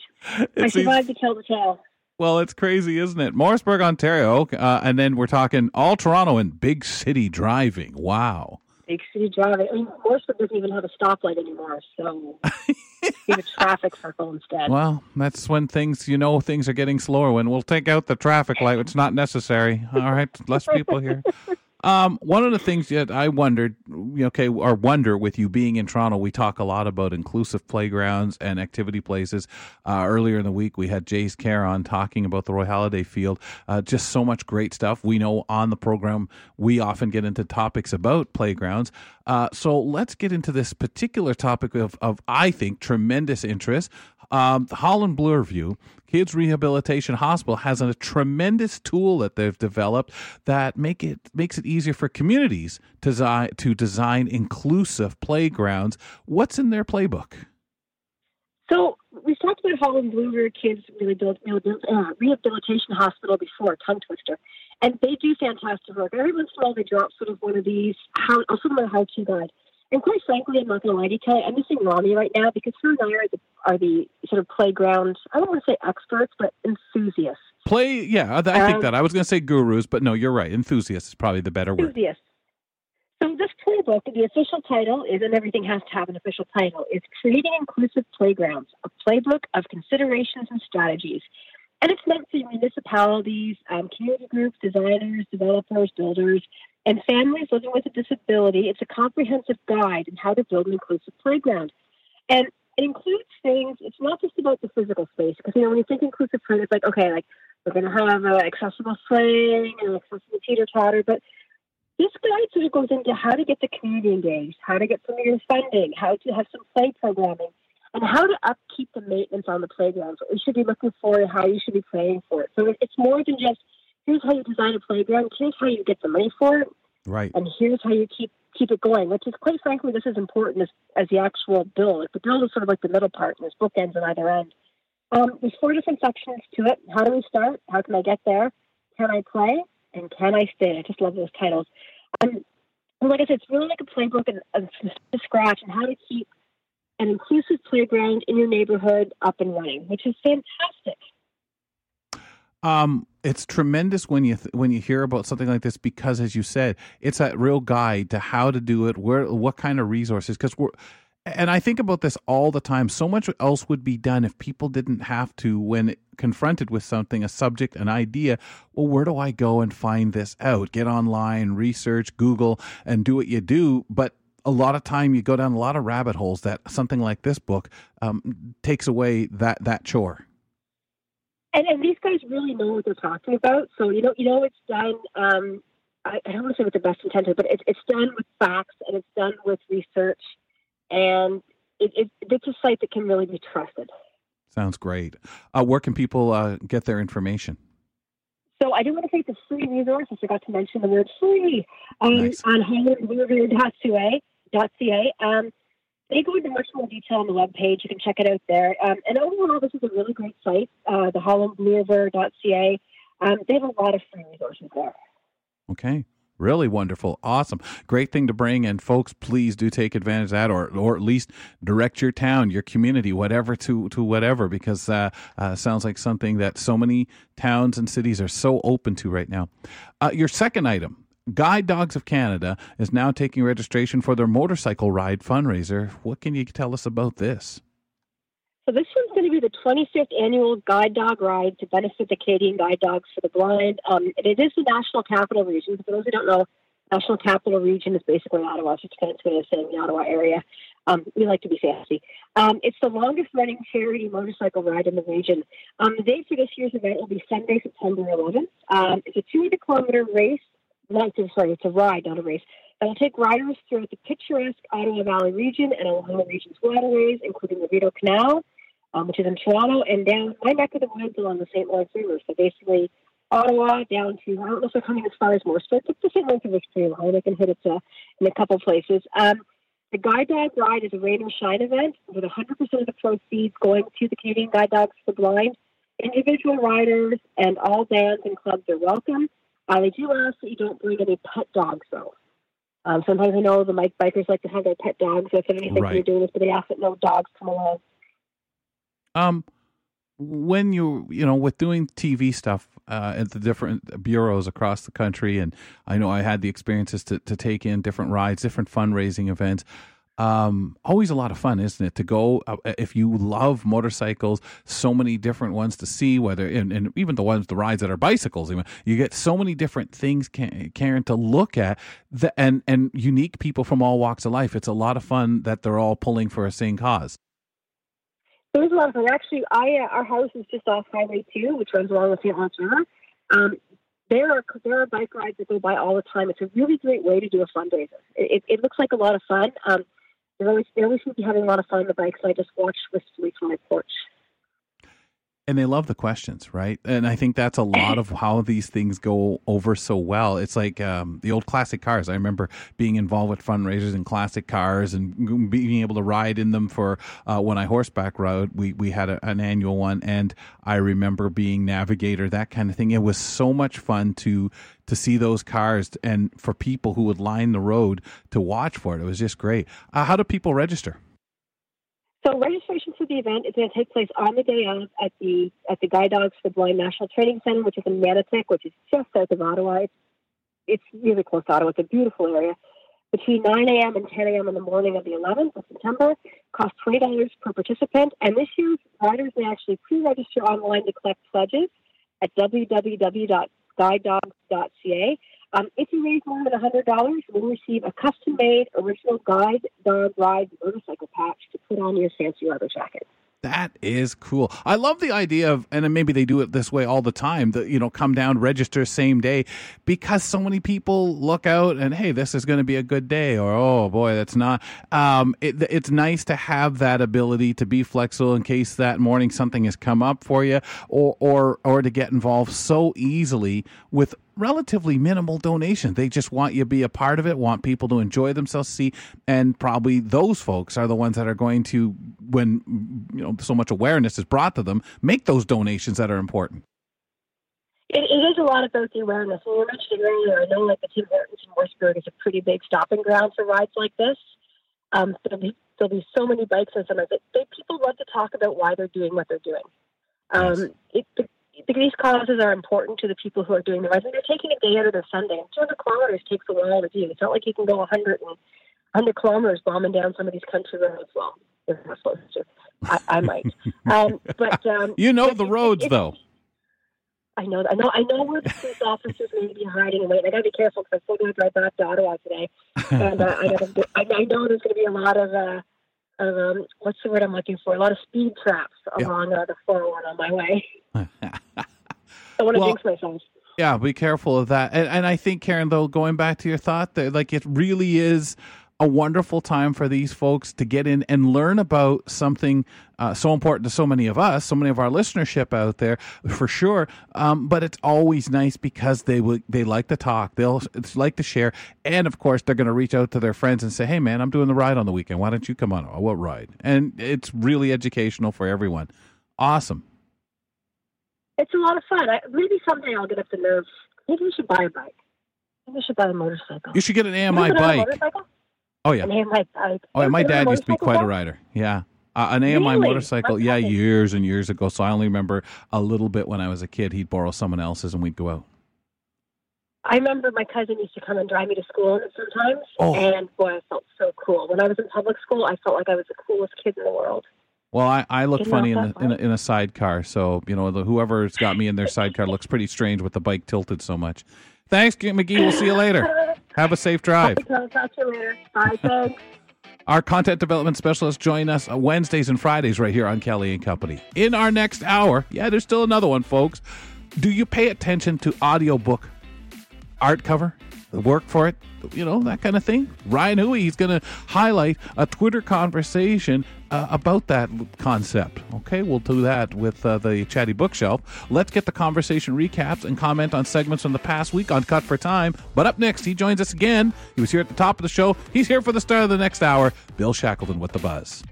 I survived to tell the tale. Well, it's crazy, isn't it? Morrisburg, Ontario, uh, and then we're talking all Toronto and big city driving. Wow. Big city driving. I mean, Morrisburg doesn't even have a stoplight anymore, so we have a traffic circle instead. Well, that's when things, you know, things are getting slower. When we'll take out the traffic light, it's not necessary. All right, less people here. Um, one of the things that I wondered, okay, or wonder with you being in Toronto, we talk a lot about inclusive playgrounds and activity places. Uh, earlier in the week, we had Jays Care on talking about the Roy Halladay Field. Uh, just so much great stuff. We know on the program we often get into topics about playgrounds. Uh, so let's get into this particular topic of, of I think, tremendous interest. Um, Holland Bloorview Kids Rehabilitation Hospital has a tremendous tool that they've developed that make it makes it easier for communities to design to design inclusive playgrounds. What's in their playbook? So we've talked about Holland Bloorview Kids uh, Rehabilitation Hospital before, tongue twister, and they do fantastic work. Every once in a while, they drop sort of one of these, how, also my how-to guide. And quite frankly, I'm not going to lie to you, Kelly, I'm missing Rami right now because her and I are the, are the sort of playground, I don't want to say experts, but enthusiasts. Play, yeah, I think Um, that. I was going to say gurus, but no, you're right. Enthusiasts is probably the better word. Enthusiasts. So this playbook, the official title is, and everything has to have an official title, is Creating Inclusive Playgrounds, a playbook of considerations and strategies. And it's meant for municipalities, um, community groups, designers, developers, builders, and families living with a disability. It's a comprehensive guide on how to build an inclusive playground. And it includes things, it's not just about the physical space, because, you know, when you think inclusive play, it's like, okay, like, we're going to have an accessible swing and accessible teeter-totter, but this guide sort of goes into how to get the community engaged, how to get some of your funding, how to have some play programming, and how to upkeep the maintenance on the playgrounds. What we should be looking for and how you should be playing for it. So it's more than just here's how you design a playground, here's how you get the money for it, Right. and here's how you keep keep it going. Which is quite frankly, this is important as, as the actual bill. Like the bill is sort of like the middle part, and there's bookends on either end. Um, there's four different sections to it. How do we start? How can I get there? Can I play? And can I stay? I just love those titles. Um, and like I said, it's really like a playbook and, and from scratch and how to keep an inclusive playground in your neighborhood up and running, which is fantastic. Um, it's tremendous when you th- when you hear about something like this because, as you said, it's a real guide to how to do it, where what kind of resources. Because we're, and I think about this all the time. So much else would be done if people didn't have to, when confronted with something, a subject, an idea. Well, where do I go and find this out? Get online, research, Google, and do what you do. But a lot of time you go down a lot of rabbit holes that something like this book um, takes away that that chore. And, and these guys really know what they're talking about. So you know, you know, it's done. Um, I, I don't want to say with the best intention, but it's it's done with facts and it's done with research, and it, it, it's a site that can really be trusted. Sounds great. Uh, where can people uh, get their information? So I do want to take the free resource. I forgot to mention the word free um, Nice. on hollandbloorview.ca. Um, they go into much more detail on the webpage. You can check it out there. Um, and overall, this is a really great site, uh, the hollandbloorview.ca. Um, they have a lot of free resources there. Okay. Really wonderful. Awesome. Great thing to bring. And folks, please do take advantage of that or, or at least direct your town, your community, whatever to, to whatever, because uh, uh, sounds like something that so many towns and cities are so open to right now. Uh, your second item. Guide Dogs of Canada is now taking registration for their motorcycle ride fundraiser. What can you tell us about this? So this one's going to be the 25th annual Guide Dog Ride to benefit the Canadian Guide Dogs for the Blind. Um, and it is the National Capital Region. For those who don't know, National Capital Region is basically Ottawa. It's just kind of of saying the Ottawa area. Um, we like to be fancy. Um, it's the longest running charity motorcycle ride in the region. Um, the date for this year's event will be Sunday, September 11th. Um, it's a 200 kilometer race. Not sorry, it's a ride, not a race. That will take riders throughout the picturesque Ottawa Valley region and along the region's waterways, including the Rideau Canal, um, which is in Toronto, and down my neck of the woods along the St. Lawrence River. So basically, Ottawa down to, I don't know if they're coming as far as Morse, but the St. Lawrence River is pretty long. They can hit it uh, in a couple places. Um, the Guide Dog Ride is a rain or shine event with 100% of the proceeds going to the Canadian Guide Dogs for the Blind. Individual riders and all bands and clubs are welcome. Uh, they do ask that you don't bring any pet dogs, though. Um, sometimes I know the bike bikers like to have their pet dogs. So if anything Right. you're doing this, but they ask that no dogs come along. Um, when you you know with doing TV stuff uh, at the different bureaus across the country, and I know I had the experiences to to take in different rides, different fundraising events. Um, always a lot of fun, isn't it? To go uh, if you love motorcycles, so many different ones to see. Whether and, and even the ones the rides that are bicycles, even you get so many different things, Karen, to look at. The, and and unique people from all walks of life. It's a lot of fun that they're all pulling for a same cause. There was a lot of fun. Actually, I uh, our house is just off Highway Two, which runs along with the St. Lawrence River. Um, there are there are bike rides that go by all the time. It's a really great way to do a fundraiser. It, it, it looks like a lot of fun. Um, they always they always seem to be having a lot of fun on the bike, so I just watch wistfully from my porch. And they love the questions, right? And I think that's a lot of how these things go over so well. It's like um, the old classic cars. I remember being involved with fundraisers in classic cars and being able to ride in them for uh, when I horseback rode. We we had a, an annual one, and I remember being navigator, that kind of thing. It was so much fun to to see those cars and for people who would line the road to watch for it. It was just great. Uh, how do people register? So registration for the event is going to take place on the day of at the at the Guide Dogs for Blind National Training Center, which is in Manotick, which is just south of Ottawa. It's, it's really close to Ottawa. It's a beautiful area. Between 9 a.m. and 10 a.m. in the morning of the 11th of September, costs $20 per participant. And this year's riders may actually pre-register online to collect pledges at www.guidedogs.ca. Um, if you raise more than $100, you'll receive a custom-made original Guide Dog Ride motorcycle patch to put on your fancy leather jacket. That is cool. I love the idea of, and maybe they do it this way all the time. That you know, come down, register same day, because so many people look out and hey, this is going to be a good day, or oh boy, that's not. Um, it, it's nice to have that ability to be flexible in case that morning something has come up for you, or or or to get involved so easily with relatively minimal donation. They just want you to be a part of it, want people to enjoy themselves, see, and probably those folks are the ones that are going to, when you know so much awareness is brought to them, make those donations that are important. It, it is a lot about the awareness. And you were mentioning earlier, I know like the Tim Hortons in Morrisburg is a pretty big stopping ground for rides like this. Um, there'll be there'll be so many bikes and some of it. They, people love to talk about why they're doing what they're doing. Um, it, these causes are important to the people who are doing the rides. And they're taking a day out of their Sunday. 200 kilometers takes a while to do. It's not like you can go 100 and 100 kilometers bombing down some of these country roads. Well, they're not supposed to. I, I might. Um, but um, you know the roads, it, though. I know. I know. I know where the police officers may be hiding and waiting. I got to be careful because I'm still going to drive back to Ottawa today, and uh, I, gotta, I, I know there's going to be a lot of. Uh, of um, what's the word I'm looking for? A lot of speed traps along uh, the 401 on my way. I want to well, jinx myself. Yeah, be careful of that. And, and I think, Karen, though, going back to your thought, that like it really is a wonderful time for these folks to get in and learn about something uh, so important to so many of us, so many of our listenership out there, for sure. Um, but it's always nice because they will, they like to talk, they'll like to share, and of course they're going to reach out to their friends and say, "Hey, man, I'm doing the ride on the weekend. Why don't you come on? Oh, what ride?" And it's really educational for everyone. Awesome it's a lot of fun. I, maybe someday I'll get up the nerve. Maybe we should buy a bike. Maybe we should buy a motorcycle. You should get an AMI bike. Oh yeah. An AMI bike. Oh, yeah, my dad used to be quite a rider. Yeah. Uh, an AMI really? motorcycle, yeah, years and years ago. So I only remember a little bit when I was a kid. He'd borrow someone else's, and we'd go out. I remember my cousin used to come and drive me to school sometimes, oh. and boy, I felt so cool. When I was in public school, I felt like I was the coolest kid in the world. Well, I, I look funny in, the, in, a, in a sidecar, so you know the, whoever's got me in their sidecar looks pretty strange with the bike tilted so much. Thanks, McGee. We'll see you later. Have a safe drive. Talk to you later. Bye. Thanks. Our content development specialists join us Wednesdays and Fridays right here on Kelly and Company. In our next hour, yeah, there's still another one, folks. Do you pay attention to audiobook art cover? The work for it? you know, that kind of thing. Ryan Huey, he's going to highlight a Twitter conversation uh, about that concept. Okay, we'll do that with uh, the Chatty Bookshelf. Let's get the conversation recaps and comment on segments from the past week on Cut for Time. But up next, he joins us again. He was here at the top of the show. He's here for the start of the next hour. Bill Shackleton with the buzz.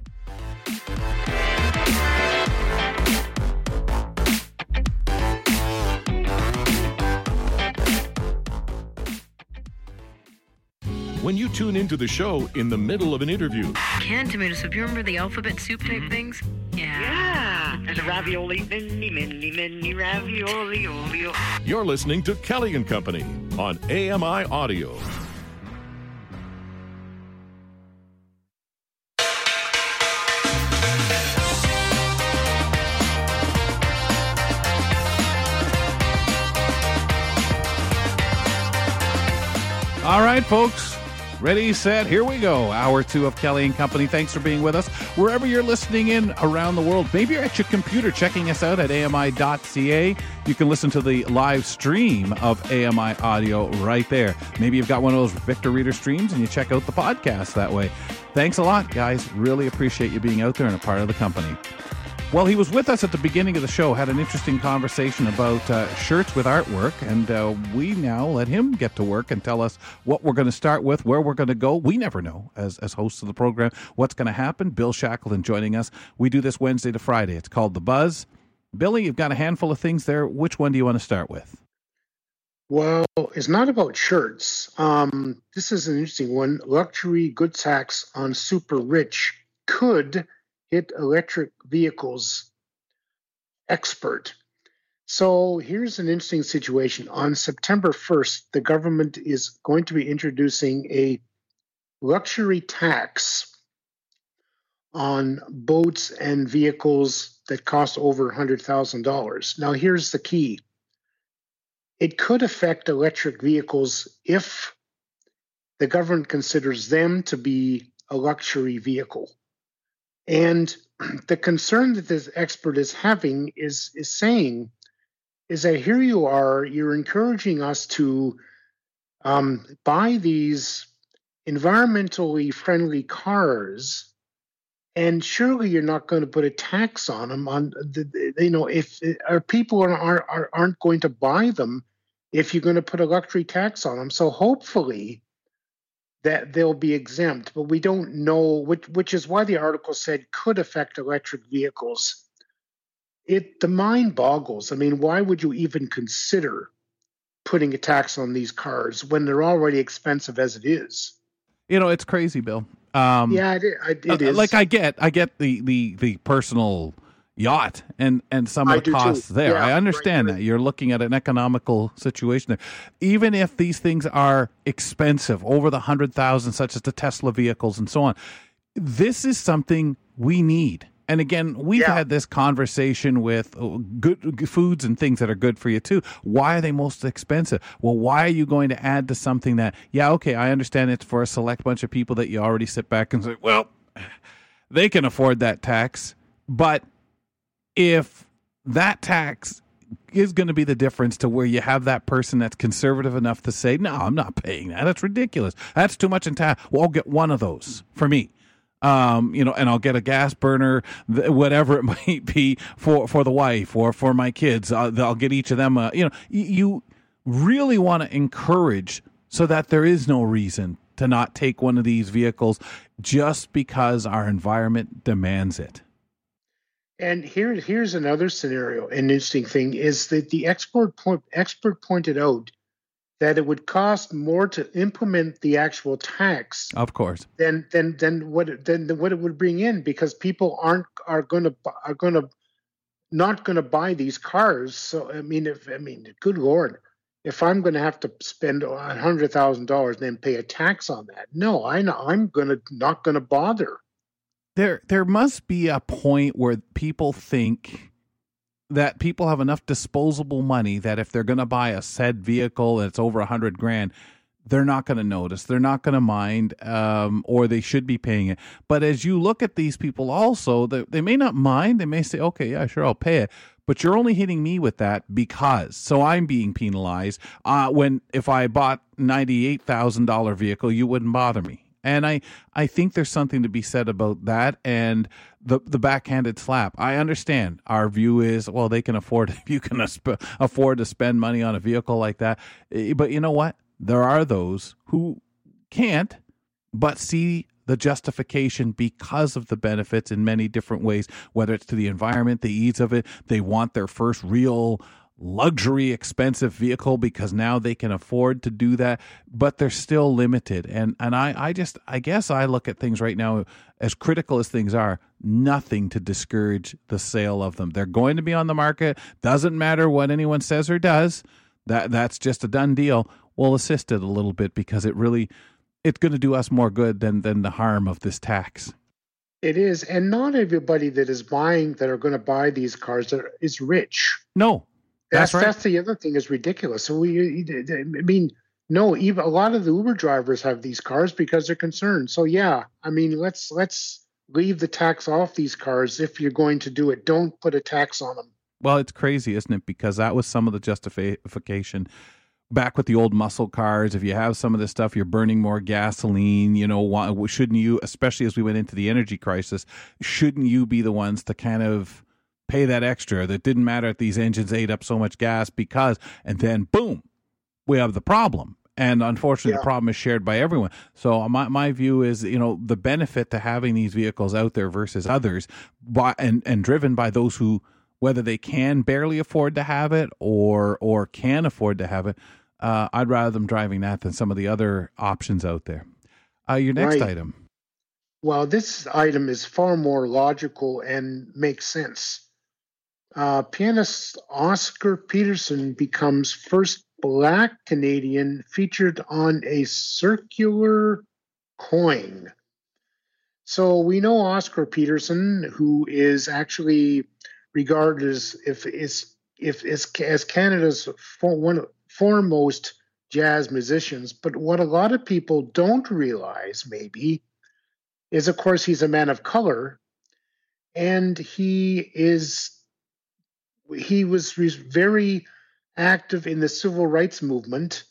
When you tune into the show in the middle of an interview. Canned tomato soup. You remember the alphabet soup type mm-hmm. things? Yeah. Yeah. And the ravioli. Many, many, many ravioli. Olio. You're listening to Kelly and Company on AMI Audio. All right, folks. Ready, set, here we go. Hour two of Kelly and Company. Thanks for being with us. Wherever you're listening in around the world, maybe you're at your computer checking us out at AMI.ca. You can listen to the live stream of AMI audio right there. Maybe you've got one of those Victor Reader streams and you check out the podcast that way. Thanks a lot, guys. Really appreciate you being out there and a part of the company. Well, he was with us at the beginning of the show, had an interesting conversation about uh, shirts with artwork, and uh, we now let him get to work and tell us what we're going to start with, where we're going to go. We never know, as, as hosts of the program, what's going to happen. Bill Shackleton joining us. We do this Wednesday to Friday. It's called The Buzz. Billy, you've got a handful of things there. Which one do you want to start with? Well, it's not about shirts. Um, this is an interesting one. Luxury goods tax on super rich could electric vehicles expert. So here's an interesting situation. On September 1st, the government is going to be introducing a luxury tax on boats and vehicles that cost over $100,000. Now, here's the key it could affect electric vehicles if the government considers them to be a luxury vehicle. And the concern that this expert is having is is saying is that here you are, you're encouraging us to um, buy these environmentally friendly cars, and surely you're not going to put a tax on them. On the, you know, if our people are, are, aren't going to buy them, if you're going to put a luxury tax on them, so hopefully that they'll be exempt. But we don't know, which which is why the article said could affect electric vehicles. It the mind boggles. I mean, why would you even consider putting a tax on these cars when they're already expensive as it is? You know, it's crazy, Bill. Um, yeah, it, it, it uh, is. Like I get, I get the the the personal yacht and and some of the costs too. there. Yeah, I understand that you're looking at an economical situation there. Even if these things are expensive, over the hundred thousand, such as the Tesla vehicles and so on, this is something we need. And again, we've had this conversation with uh, good foods and things that are good for you too. Why are they most expensive? Well, why are you going to add to something that, yeah, okay, I understand it's for a select bunch of people that you already sit back and say, well, they can afford that tax. But if that tax is going to be the difference to where you have that person that's conservative enough to say, no, I'm not paying that. That's ridiculous. That's too much in tax. Well, I'll get one of those for me. Um, you know, and I'll get a gas burner, whatever it might be for, for the wife or for my kids. I'll, I'll get each of them. A, you know, you really want to encourage so that there is no reason to not take one of these vehicles just because our environment demands it. And here, here's another scenario. An interesting thing is that the expert point, expert pointed out that it would cost more to implement the actual tax Of course. than than than what it- than what it would bring in because people aren't are going to are going to not going to buy these cars. So I mean, if I mean, good lord, if I'm going to have to spend a hundred thousand dollars and then pay a tax on that, no, I know I'm going to not going to bother. There there must be a point where people think that people have enough disposable money that if they're going to buy a said vehicle that's over a hundred grand they're not going to notice they're not going to mind um, or they should be paying it. But as you look at these people also they, they may not mind they may say okay yeah sure i'll pay it but you're only hitting me with that because so i'm being penalized uh, when if i bought $98000 vehicle you wouldn't bother me and I, I think there's something to be said about that and the the backhanded slap. I understand our view is well they can afford if you can afford to spend money on a vehicle like that, Eh, but you know what? There are those who can't, but see the justification because of the benefits in many different ways. Whether it's to the environment, the ease of it, they want their first real luxury expensive vehicle because now they can afford to do that but they're still limited. And and I I just I guess I look at things right now as critical as things are. Nothing to discourage the sale of them. They're going to be on the market. Doesn't matter what anyone says or does. That that's just a done deal. We'll assist it a little bit because it really it's going to do us more good than than the harm of this tax. It is, and not everybody that is buying that are going to buy these cars are, is rich. no That's That's right. that's the other thing is ridiculous. So we, I mean, no, even a lot of the Uber drivers have these cars because they're concerned. So yeah, I mean, let's let's leave the tax off these cars if you're going to do it. Don't put a tax on them. Well, it's crazy, isn't it? Because that was some of the justification back with the old muscle cars. If you have some of this stuff, you're burning more gasoline. You know, why, shouldn't you, especially as we went into the energy crisis, shouldn't you be the ones to kind of pay that extra? That didn't matter if these engines ate up so much gas because, and then boom, we have the problem. And unfortunately, the problem is shared by everyone. So my my view is, you know, the benefit to having these vehicles out there versus others, by and and driven by those who, whether they can barely afford to have it or or can afford to have it, uh, I'd rather them driving that than some of the other options out there. Uh, your next Right. item. Well, this item is far more logical and makes sense. Uh, pianist Oscar Peterson becomes first Black Canadian featured on a circular coin. So we know Oscar Peterson, who is actually regarded as if is if is as Canada's for, one foremost jazz musicians. But what a lot of people don't realize, maybe, is of course he's a man of color and he is he was very active in the civil rights movement.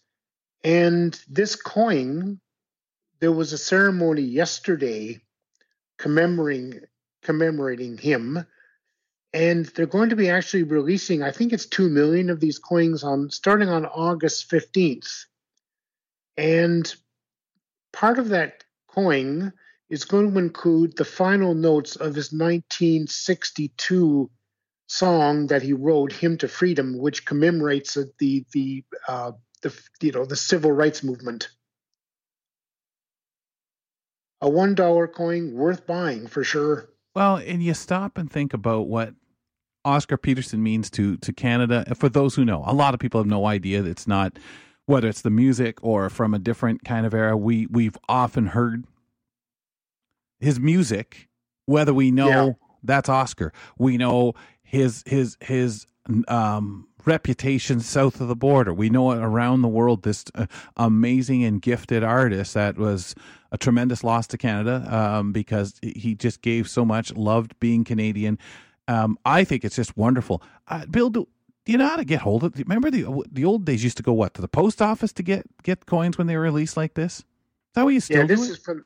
And this coin, there was a ceremony yesterday commemorating commemorating him. And they're going to be actually releasing, I think it's two million of these coins on starting on August 15th. And part of that coin is going to include the final notes of his 1962 song that he wrote, "Hymn to Freedom," which commemorates the the uh, the you know the civil rights movement. A one dollar coin worth buying for sure. Well, and you stop and think about what Oscar Peterson means to to Canada. For those who know, a lot of people have no idea. It's not whether it's the music or from a different kind of era. We we've often heard his music, whether we know Yeah. that's Oscar. We know his his his um, reputation south of the border. We know it around the world. This uh, amazing and gifted artist that was a tremendous loss to Canada um, because he just gave so much. Loved being Canadian. Um, I think it's just wonderful. Uh, Bill, do, do you know how to get hold of? it? Remember the the old days used to go what to the post office to get get coins when they were released like this. Is that what you still yeah, this do? is from.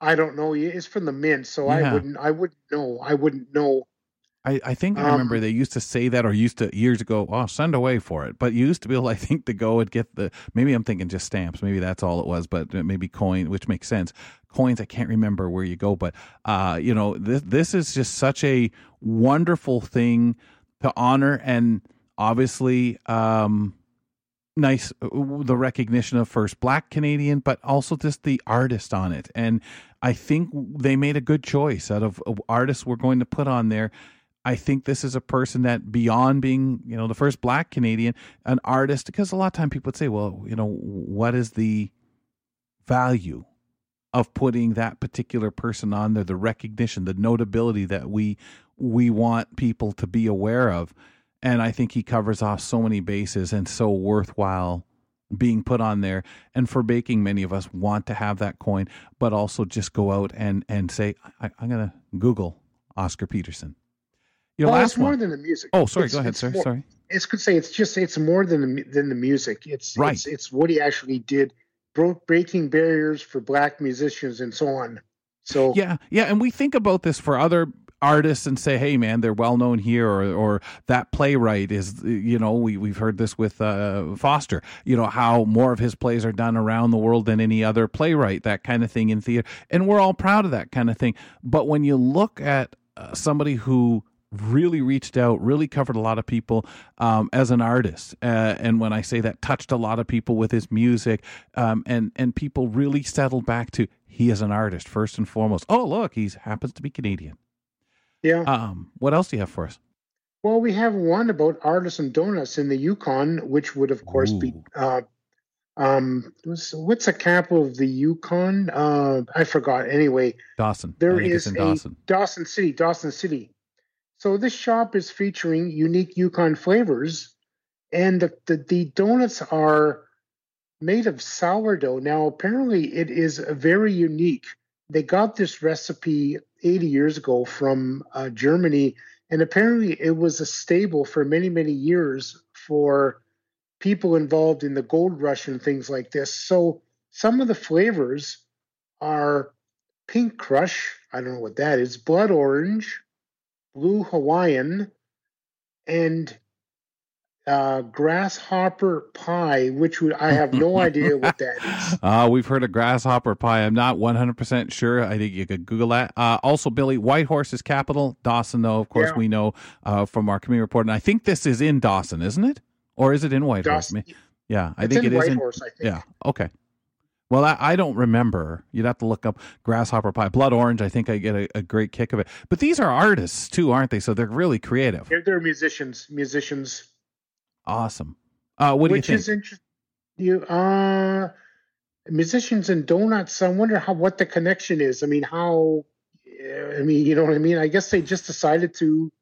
I don't know. It's from the mint, so Yeah. I wouldn't. I wouldn't know. I wouldn't know. I, I think I Um, remember they used to say that or used to years ago, oh, send away for it. But you used to be able, I think, to go and get the maybe I'm thinking just stamps. Maybe that's all it was, but maybe coin, which makes sense. Coins, I can't remember where you go, but uh, you know, this this is just such a wonderful thing to honor and obviously um nice uh, the recognition of first black canadian but also just the artist on it and i think they made a good choice out of artists we're going to put on there i think this is a person that beyond being you know the first black canadian an artist because a lot of time people would say well you know what is the value of putting that particular person on there the recognition the notability that we we want people to be aware of? And i think he covers off so many bases and so worthwhile being put on there. And for baking many of us want to have that coin but also just go out and and say I, i'm gonna google oscar peterson your well, last it's more one than the music. Oh, sorry, It's- go ahead, sir. more- Sorry. It's could say it's just it's more than the than the music. It's Right. It's, it's what he actually did, broke breaking barriers for black musicians and so on. So Yeah, yeah, and we think about this for other artists and say, "Hey, man, they're well known here," or or that playwright is, you know, we we've heard this with uh, Foster. You know how more of his plays are done around the world than any other playwright, that kind of thing in theater, and we're all proud of that kind of thing. But when you look at uh, somebody who really reached out, really covered a lot of people um, as an artist. Uh, and when I say that, touched a lot of people with his music, um, and and people really settled back to he is an artist first and foremost. Oh, look, he happens to be Canadian. yeah. Um, what else do you have for us? Well, we have one about artisan donuts in the Yukon, which would of course be uh, um what's, the capital of the Yukon? Uh, I forgot. Anyway, Dawson. There is a Dawson. Dawson City, Dawson City. So this shop is featuring unique Yukon flavors, and the, the, the donuts are made of sourdough. Now, apparently, it is very unique. They got this recipe 80 years ago from uh, Germany, and apparently, it was a staple for many, many years for people involved in the gold rush and things like this. So, some of the flavors are pink crush. I don't know what that is. Blood orange, blue Hawaiian, and uh, grasshopper pie, which would, I have no idea what that is. Uh, we've heard of grasshopper pie. I'm not 100% sure. I think you could Google that. Uh, also, Billy, Whitehorse's capital, Dawson, though, of course, Yeah. we know uh, from our community report. And I think this is in Dawson, isn't it? Or is it in Whitehorse? Dawson. Yeah, I It's think in it is Whitehorse, I think. Yeah, okay. Well, I, I don't remember. You'd have to look up grasshopper pie. Blood orange, I think I get a, a great kick of it. But these are artists, too, aren't they? So they're really creative. They're, they're musicians. Musicians. Awesome. Uh, what do which you think? is interesting. You uh, musicians and donuts. I wonder how what the connection is. I mean, how? I mean, you know what I mean. I guess they just decided to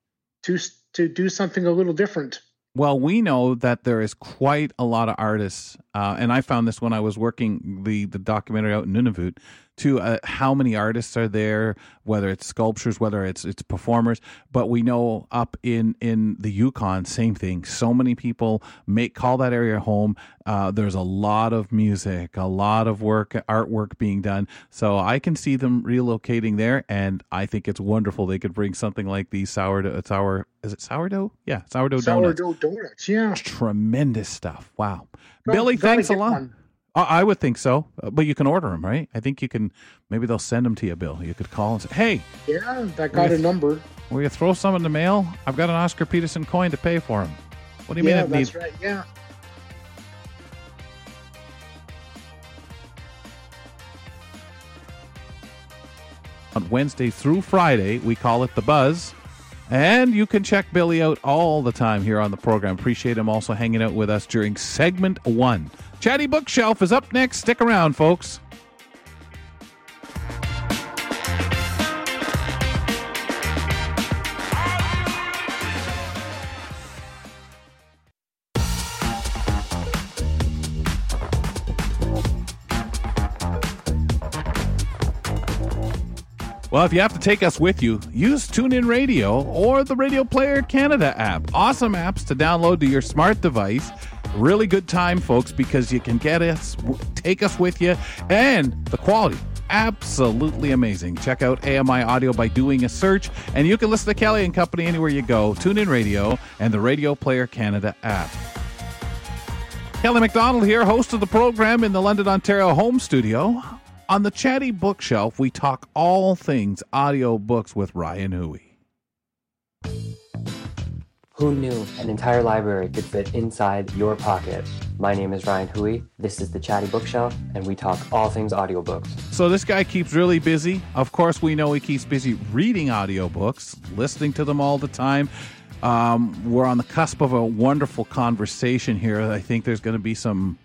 to to do something a little different. Well, we know that there is quite a lot of artists, uh, and I found this when I was working the the documentary out in Nunavut. To uh, how many artists are there, whether it's sculptures, whether it's it's performers. But we know up in in the Yukon, same thing. So many people make call that area home. Uh, there's a lot of music, a lot of work, artwork being done. So I can see them relocating there, and I think it's wonderful. They could bring something like these sourdough, sour, is it sourdough? Yeah, sourdough, donuts. Sourdough donuts, yeah. Tremendous stuff. Wow, Billy, thanks a lot. one. I I would think so, Uh, but you can order them, right? I think you can. Maybe they'll send them to you, Bill. You could call and say, "Hey, Yeah, that got a number. will you throw some in the mail? I've got an Oscar Peterson coin to pay for him." What do you yeah, mean? It that's need- right. Yeah. on Wednesday through Friday. We call it the Buzz. And you can check Billy out all the time here on the program. Appreciate him also hanging out with us during segment one. Chatty Bookshelf is up next. Stick around, folks. Well, if you have to take us with you, use TuneIn Radio or the Radio Player Canada app. Awesome apps to download to your smart device. Really good time, folks, because you can get us, take us with you, and the quality. Absolutely amazing. Check out AMI Audio by doing a search, and you can listen to Kelly and Company anywhere you go. TuneIn Radio and the Radio Player Canada app. Kelly McDonald here, host of the program in the London, Ontario home studio. On the Chatty Bookshelf, we talk all things audio books with Ryan Hui. Who knew an entire library could fit inside your pocket? My name is Ryan Hui. This is the Chatty Bookshelf, and we talk all things audiobooks. So this guy keeps really busy. Of course, we know he keeps busy reading audiobooks, listening to them all the time. Um, we're on the cusp of a wonderful conversation here. I think there's going to be some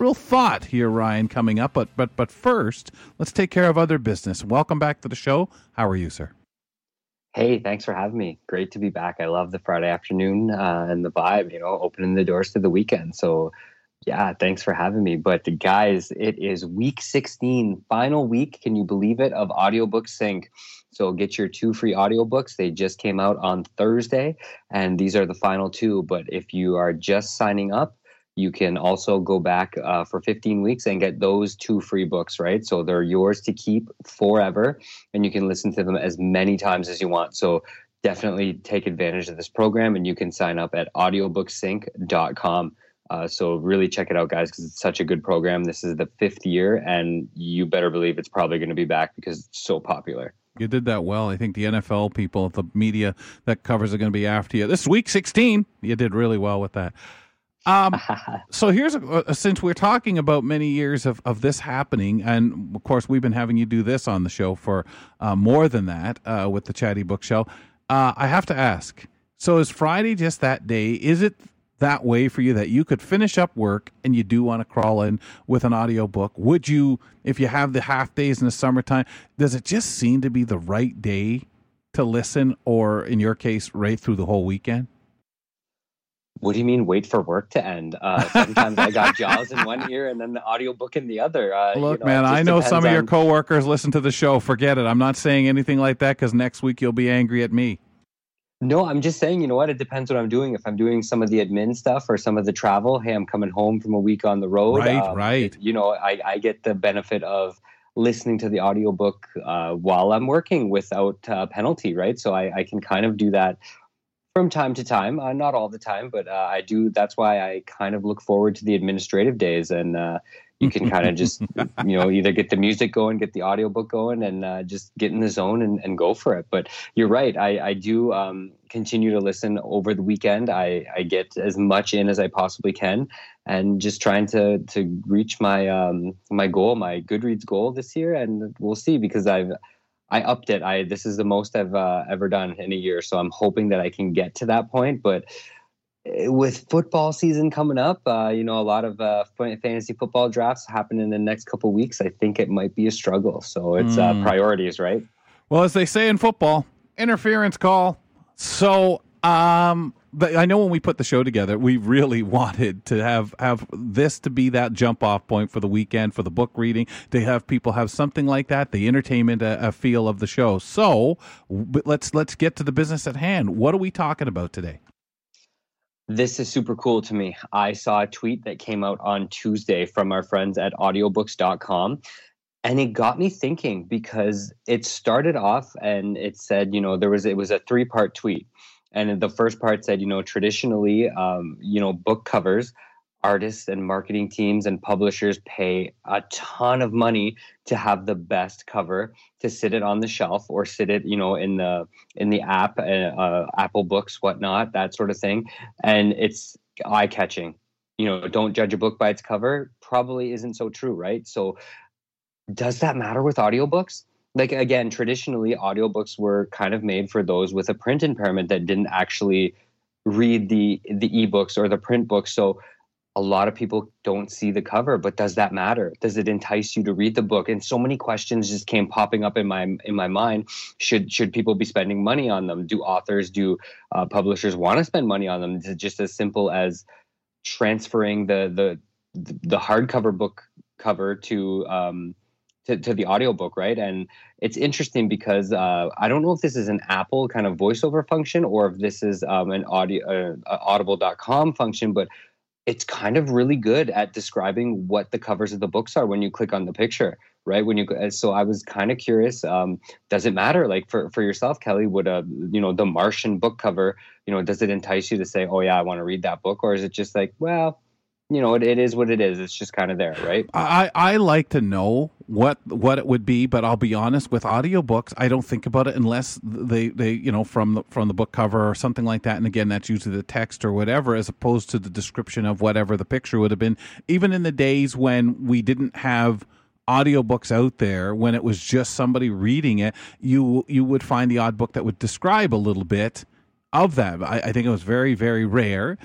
real thought here, Ryan, coming up. But but but first, let's take care of other business. Welcome back to the show. How are you, sir? Hey, thanks for having me. Great to be back. I love the Friday afternoon uh, and the vibe, you know, opening the doors to the weekend. So, yeah, thanks for having me. But guys, it is week 16, final week, can you believe it, of Audiobook Sync. So get your two free audiobooks. They just came out on Thursday, and these are the final two. But if you are just signing up, you can also go back uh, for 15 weeks and get those two free books, right? So they're yours to keep forever, and you can listen to them as many times as you want. So definitely take advantage of this program, and you can sign up at audiobooksync.com. Uh, so really check it out, guys, because it's such a good program. This is the fifth year, and you better believe it's probably going to be back because it's so popular. You did that well. I think the NFL people, the media that covers are going to be after you. This is week 16. You did really well with that. Um, so here's a, a, since we're talking about many years of, of this happening, and of course we've been having you do this on the show for uh, more than that uh, with the Chatty Book Show. Uh, I have to ask. So is Friday just that day? Is it that way for you that you could finish up work and you do want to crawl in with an audiobook? Would you, if you have the half days in the summertime, does it just seem to be the right day to listen, or in your case, right through the whole weekend? What do you mean wait for work to end? Uh, sometimes I got Jaws in one ear and then the audiobook in the other. Uh, Look, you know, man, I know some of your coworkers listen to the show. Forget it. I'm not saying anything like that because next week you'll be angry at me. No, I'm just saying, you know what? It depends what I'm doing. If I'm doing some of the admin stuff or some of the travel, hey, I'm coming home from a week on the road. Right, um, right. You know, I, I get the benefit of listening to the audiobook uh, while I'm working without uh, penalty, right? So I, I can kind of do that from time to time. Uh, not all the time, but uh, I do. That's why I kind of look forward to the administrative days and uh, you can kind of just, you know, either get the music going, get the audiobook going, and uh, just get in the zone and, and go for it. But you're right. I, I do um, continue to listen over the weekend. I, I get as much in as I possibly can, and just trying to to reach my um, my goal, my Goodreads goal this year. And we'll see because I've I upped it. I this is the most I've uh, ever done in a year, so I'm hoping that I can get to that point. But eh, with football season coming up, uh, you know, a lot of uh, fantasy football drafts happen in the next couple weeks. I think it might be a struggle. So it's uh, Mm. priorities, right? Well, as they say in football, interference call. So, um, I know when we put the show together, we really wanted to have have this to be that jump off point for the weekend for the book reading. To have people have something like that, the entertainment uh, uh, feel of the show. So let's let's get to the business at hand. What are we talking about today? This is super cool to me. I saw a tweet that came out on Tuesday from our friends at audiobooks.com and it got me thinking because it started off and it said, you know, there was it was a three-part tweet. And the first part said, you know, traditionally, um, you know, book covers artists and marketing teams and publishers pay a ton of money to have the best cover to sit it on the shelf or sit it you know in the in the app uh, uh, apple books whatnot that sort of thing. And it's eye catching you know don't judge a book by its cover. Probably isn't so true right? So does that matter with audiobooks like again traditionally audiobooks were kind of made for those with a print impairment that didn't actually read the the ebooks or the print books. So a lot of people don't see the cover but does that matter? Does it entice you to read the book? And so many questions just came popping up in my in my mind. Should should people be spending money on them? Do authors do uh, publishers want to spend money on them? Is it just as simple as transferring the the the hardcover book cover to um to, to the audiobook right? And it's interesting because uh, i don't know if this is an apple kind of voiceover function or if this is um, an audio uh, audible.com function but it's kind of really good at describing what the covers of the books are when you click on the picture right? When you so i was kind of curious um, does it matter? Like for, for yourself kelly would a you know the martian book cover you know does it entice you to say oh yeah i want to read that book or is it just like well you know, it, it is what it is. It's just kind of there, right? I, I like to know what what it would be, but I'll be honest with audiobooks, I don't think about it unless they, they you know from the from the book cover or something like that. And again, that's usually the text or whatever, as opposed to the description of whatever the picture would have been. Even in the days when we didn't have audiobooks out there when it was just somebody reading it you you would find the odd book that would describe a little bit of that I, I, think it was very very rare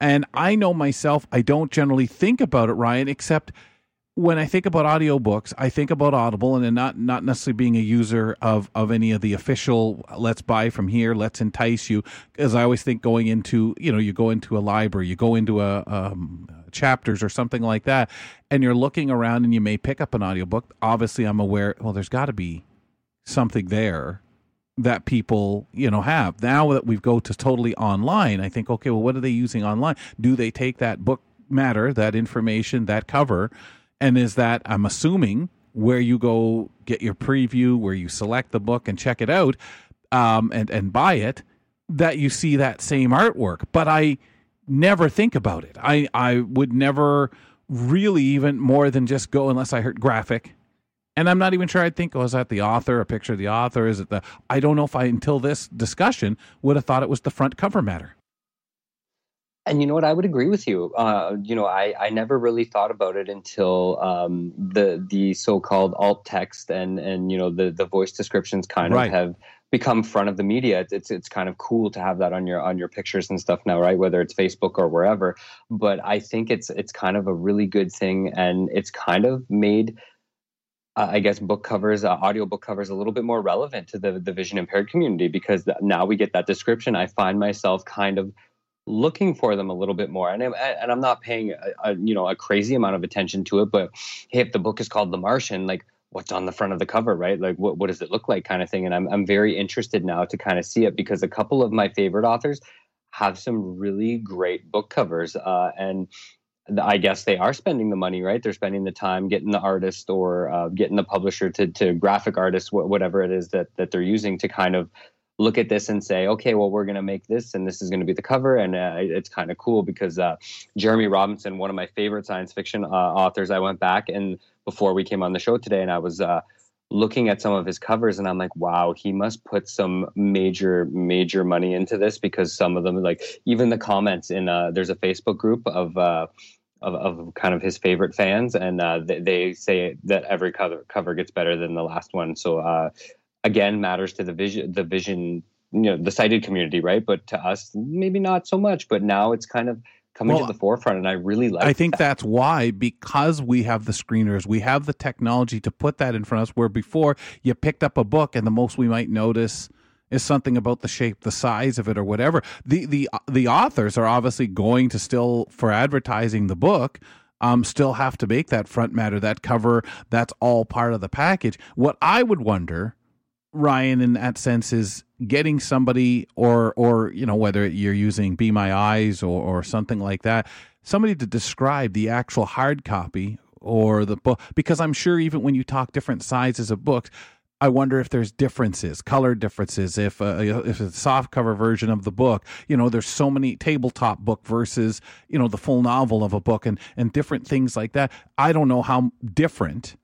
and I know myself, I don't generally think about it, Ryan, except when I think about audiobooks, I think about Audible and not not necessarily being a user of of any of the official let's buy from here, let's entice you. As I always think going into, you know, you go into a library, you go into a um, chapters or something like that, and you're looking around and you may pick up an audiobook. Obviously, I'm aware, well, there's got to be something there that people you know have. Now that we've go to totally online i think okay well what are they using online? Do they take that book matter that information that cover? And is that i'm assuming where you go get your preview where you select the book and check it out um, and and buy it that you see that same artwork. But i never think about it. I i would never really even more than just go unless i heard graphic and I'm not even sure I'd think, oh, is that the author, a picture of the author? Is it the, I don't know if I, until this discussion, would have thought it was the front cover matter. And you know what? I would agree with you. Uh, you know, I, I never really thought about it until um, the the so-called alt text and and you know the the voice descriptions kind right. of have become front of the media. It's it's kind of cool to have that on your on your pictures and stuff now, right? Whether it's Facebook or wherever. But I think it's it's kind of a really good thing, and it's kind of made uh, I guess book covers, uh, audio book covers, a little bit more relevant to the the vision impaired community because now we get that description. I find myself kind of looking for them a little bit more, and I'm, and I'm not paying a, a, you know a crazy amount of attention to it. But hey, if the book is called The Martian, like what's on the front of the cover, right? Like what what does it look like, kind of thing. And I'm I'm very interested now to kind of see it because a couple of my favorite authors have some really great book covers, uh, and I guess they are spending the money, right? They're spending the time getting the artist or uh, getting the publisher to, to graphic artist, wh- whatever it is that, that they're using to kind of look at this and say, okay, well, we're going to make this and this is going to be the cover. And uh, it's kind of cool because uh, Jeremy Robinson, one of my favorite science fiction uh, authors, I went back and before we came on the show today and I was uh, looking at some of his covers and I'm like, wow, he must put some major, major money into this because some of them, like even the comments in, uh, there's a Facebook group of, of, of kind of his favorite fans, and uh, they, they, say that every cover cover gets better than the last one. So uh, again, matters to the vision, the vision, you know, the sighted community, right? But to us, maybe not so much. But now it's kind of coming well, to the forefront, and I really like. I think that. that's why because we have the screeners, we have the technology to put that in front of us. Where before you picked up a book, and the most we might notice is something about the shape, the size of it, or whatever. The the the authors are obviously going to still for advertising the book. Um, still have to make that front matter, that cover. That's all part of the package. What I would wonder, Ryan, in that sense, is getting somebody, or or you know, whether you're using Be My Eyes or or something like that, somebody to describe the actual hard copy or the book, because I'm sure even when you talk different sizes of books I wonder if there's differences, color differences. If uh, if it's a soft cover version of the book, you know, there's so many tabletop book versus you know the full novel of a book, and and different things like that. I don't know how different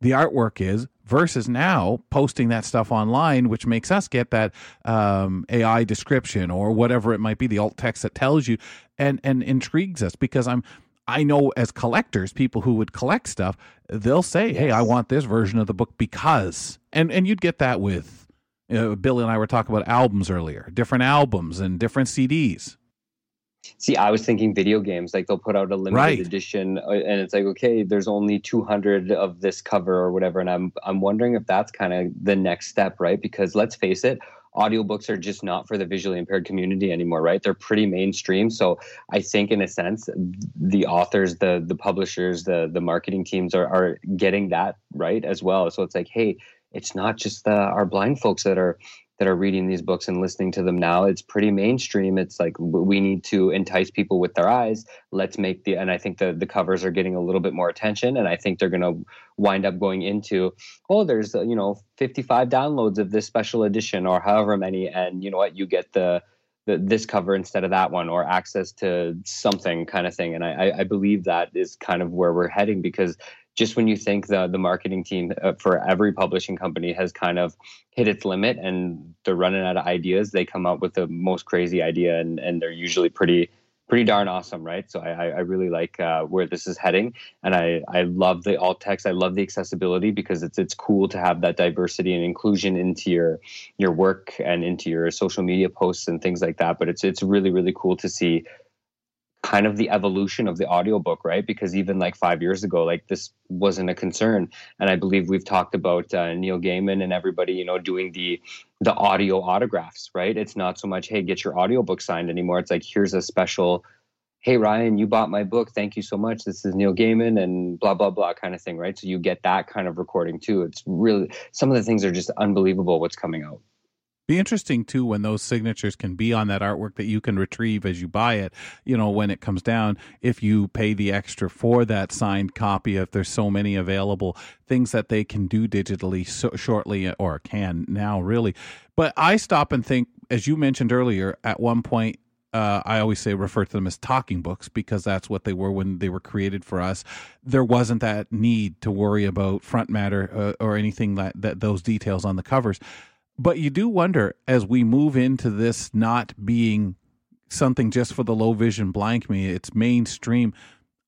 the artwork is versus now posting that stuff online, which makes us get that um, AI description or whatever it might be, the alt text that tells you, and and intrigues us because I'm I know as collectors, people who would collect stuff, they'll say, "Hey, I want this version of the book because," and and you'd get that with you know, Billy and I were talking about albums earlier, different albums and different CDs. See, I was thinking video games, like they'll put out a limited Right. edition, uh, and it's like, okay, there's only 200 of this cover or whatever, and I'm I'm wondering if that's kind of the next step, right? Because let's face it, audiobooks are just not for the visually impaired community anymore, right? They're pretty mainstream, so I think in a sense, the authors, the the publishers, the the marketing teams are are getting that right as well. So it's like, hey, it's not just the our blind folks that are that are reading these books and listening to them now it's pretty mainstream. It's like we need to entice people with their eyes. Let's make the and i think the the covers are getting a little bit more attention and i think they're going to wind up going into oh there's uh, you know 55 downloads of this special edition or however many and you know what? You get the the, this cover instead of that one or access to something kind of thing. And I, I- I believe that is kind of where we're heading because just when you think the the marketing team uh, for every publishing company has kind of hit its limit and they're running out of ideas, they come up with the most crazy idea, and and they're usually pretty pretty darn awesome, right? So I I really like uh, where this is heading, and I I love the alt text. I love the accessibility because it's it's cool to have that diversity and inclusion into your your work and into your social media posts and things like that. But it's it's really really cool to see kind of the evolution of the audiobook right? Because even like five years ago like this wasn't a concern. And i believe we've talked about uh, neil gaiman and everybody you know doing the the audio autographs right? It's not so much hey get your audiobook signed anymore. It's like here's a special hey ryan you bought my book. Thank you so much. This is neil gaiman and blah blah blah kind of thing right? So you get that kind of recording too. It's really some of the things are just unbelievable what's coming out Be interesting too when those signatures can be on that artwork that you can retrieve as you buy it. You know, when it comes down, if you pay the extra for that signed copy, if there's so many available, things that they can do digitally so shortly or can now really. But I stop and think, as you mentioned earlier, at one point. Uh, I always say refer to them as talking books because that's what they were when they were created for us. There wasn't that need to worry about front matter uh, or anything that, that those details on the covers. But you do wonder as we move into this not being something just for the low vision blind community, it's mainstream.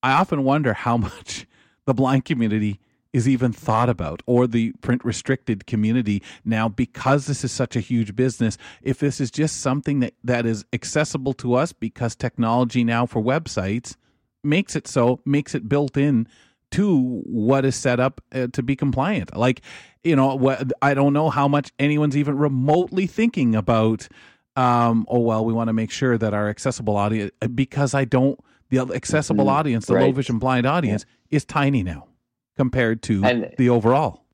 I often wonder how much the blind community is even thought about or the print restricted community now because this is such a huge business if this is just something that, that is accessible to us because technology now for websites makes it so makes it built in to what is set up uh, to be compliant. Like, you know, what I don't know how much anyone's even remotely thinking about. Um, oh well, we want to make sure that our accessible audience because I don't the accessible Mhm. audience, the low vision blind audience, is tiny now compared to And- the overall.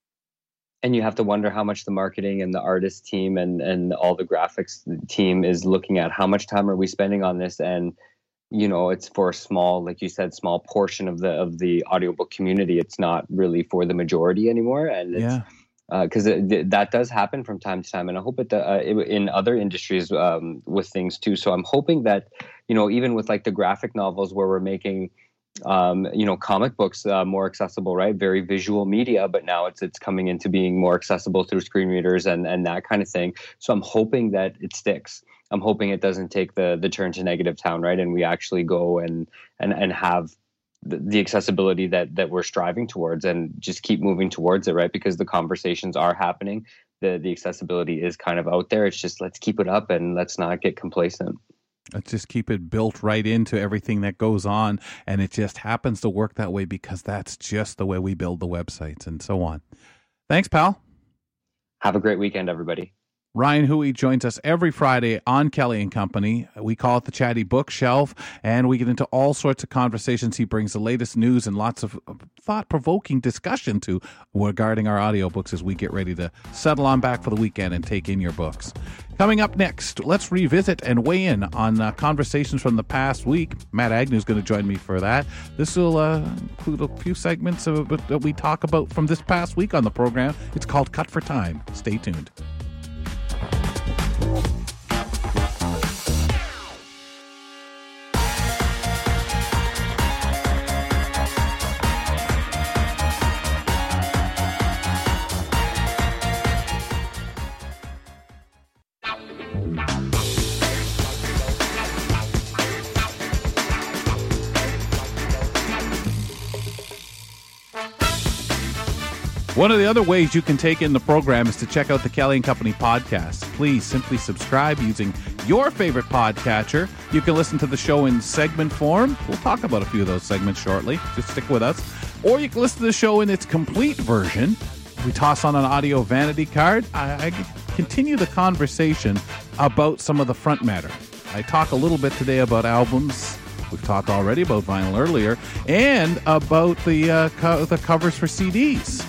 and you have to wonder how much the marketing and the artist team and and all the graphics team is looking at how much time are we spending on this and you know it's for a small like you said small portion of the of the audiobook community it's not really for the majority anymore and it's Yeah. because that does happen from time to time, and I hope it uh, in other industries um, with things too. So I'm hoping that you know even with like the graphic novels where we're making um, you know comic books uh, more accessible, right? Very visual media, but now it's it's coming into being more accessible through screen readers and and that kind of thing. So I'm hoping that it sticks. I'm hoping it doesn't take the the turn to negative town, right? And we actually go and and and have the, the accessibility that that we're striving towards and just keep moving towards it right because the conversations are happening the the accessibility is kind of out there it's just let's keep it up and let's not get complacent Let's just keep it built right into everything that goes on. And it just happens to work that way because that's just the way we build the websites and so on. Thanks, pal. have a great weekend everybody Ryan Hui joins us every Friday on Kelly and Company. We call it the Chatty Bookshelf, and we get into all sorts of conversations. He brings the latest news and lots of thought provoking discussion to regarding our audiobooks as we get ready to settle on back for the weekend and take in your books. Coming up next, let's revisit and weigh in on uh, conversations from the past week. Matt Agnew is going to join me for that. This will uh, include a few segments of, that we talk about from this past week on the program. It's called Cut for Time. Stay tuned. One of the other ways you can take in the program is to check out the Kelly and Company podcast. Please simply subscribe using your favorite podcatcher. You can listen to the show in segment form. We'll talk about a few of those segments shortly. Just stick with us. Or you can listen to the show in its complete version. We toss on an audio vanity card. I, I continue the conversation about some of the front matter. I talk a little bit today about albums. We've talked already about vinyl earlier, and about the uh, co- the covers for CDs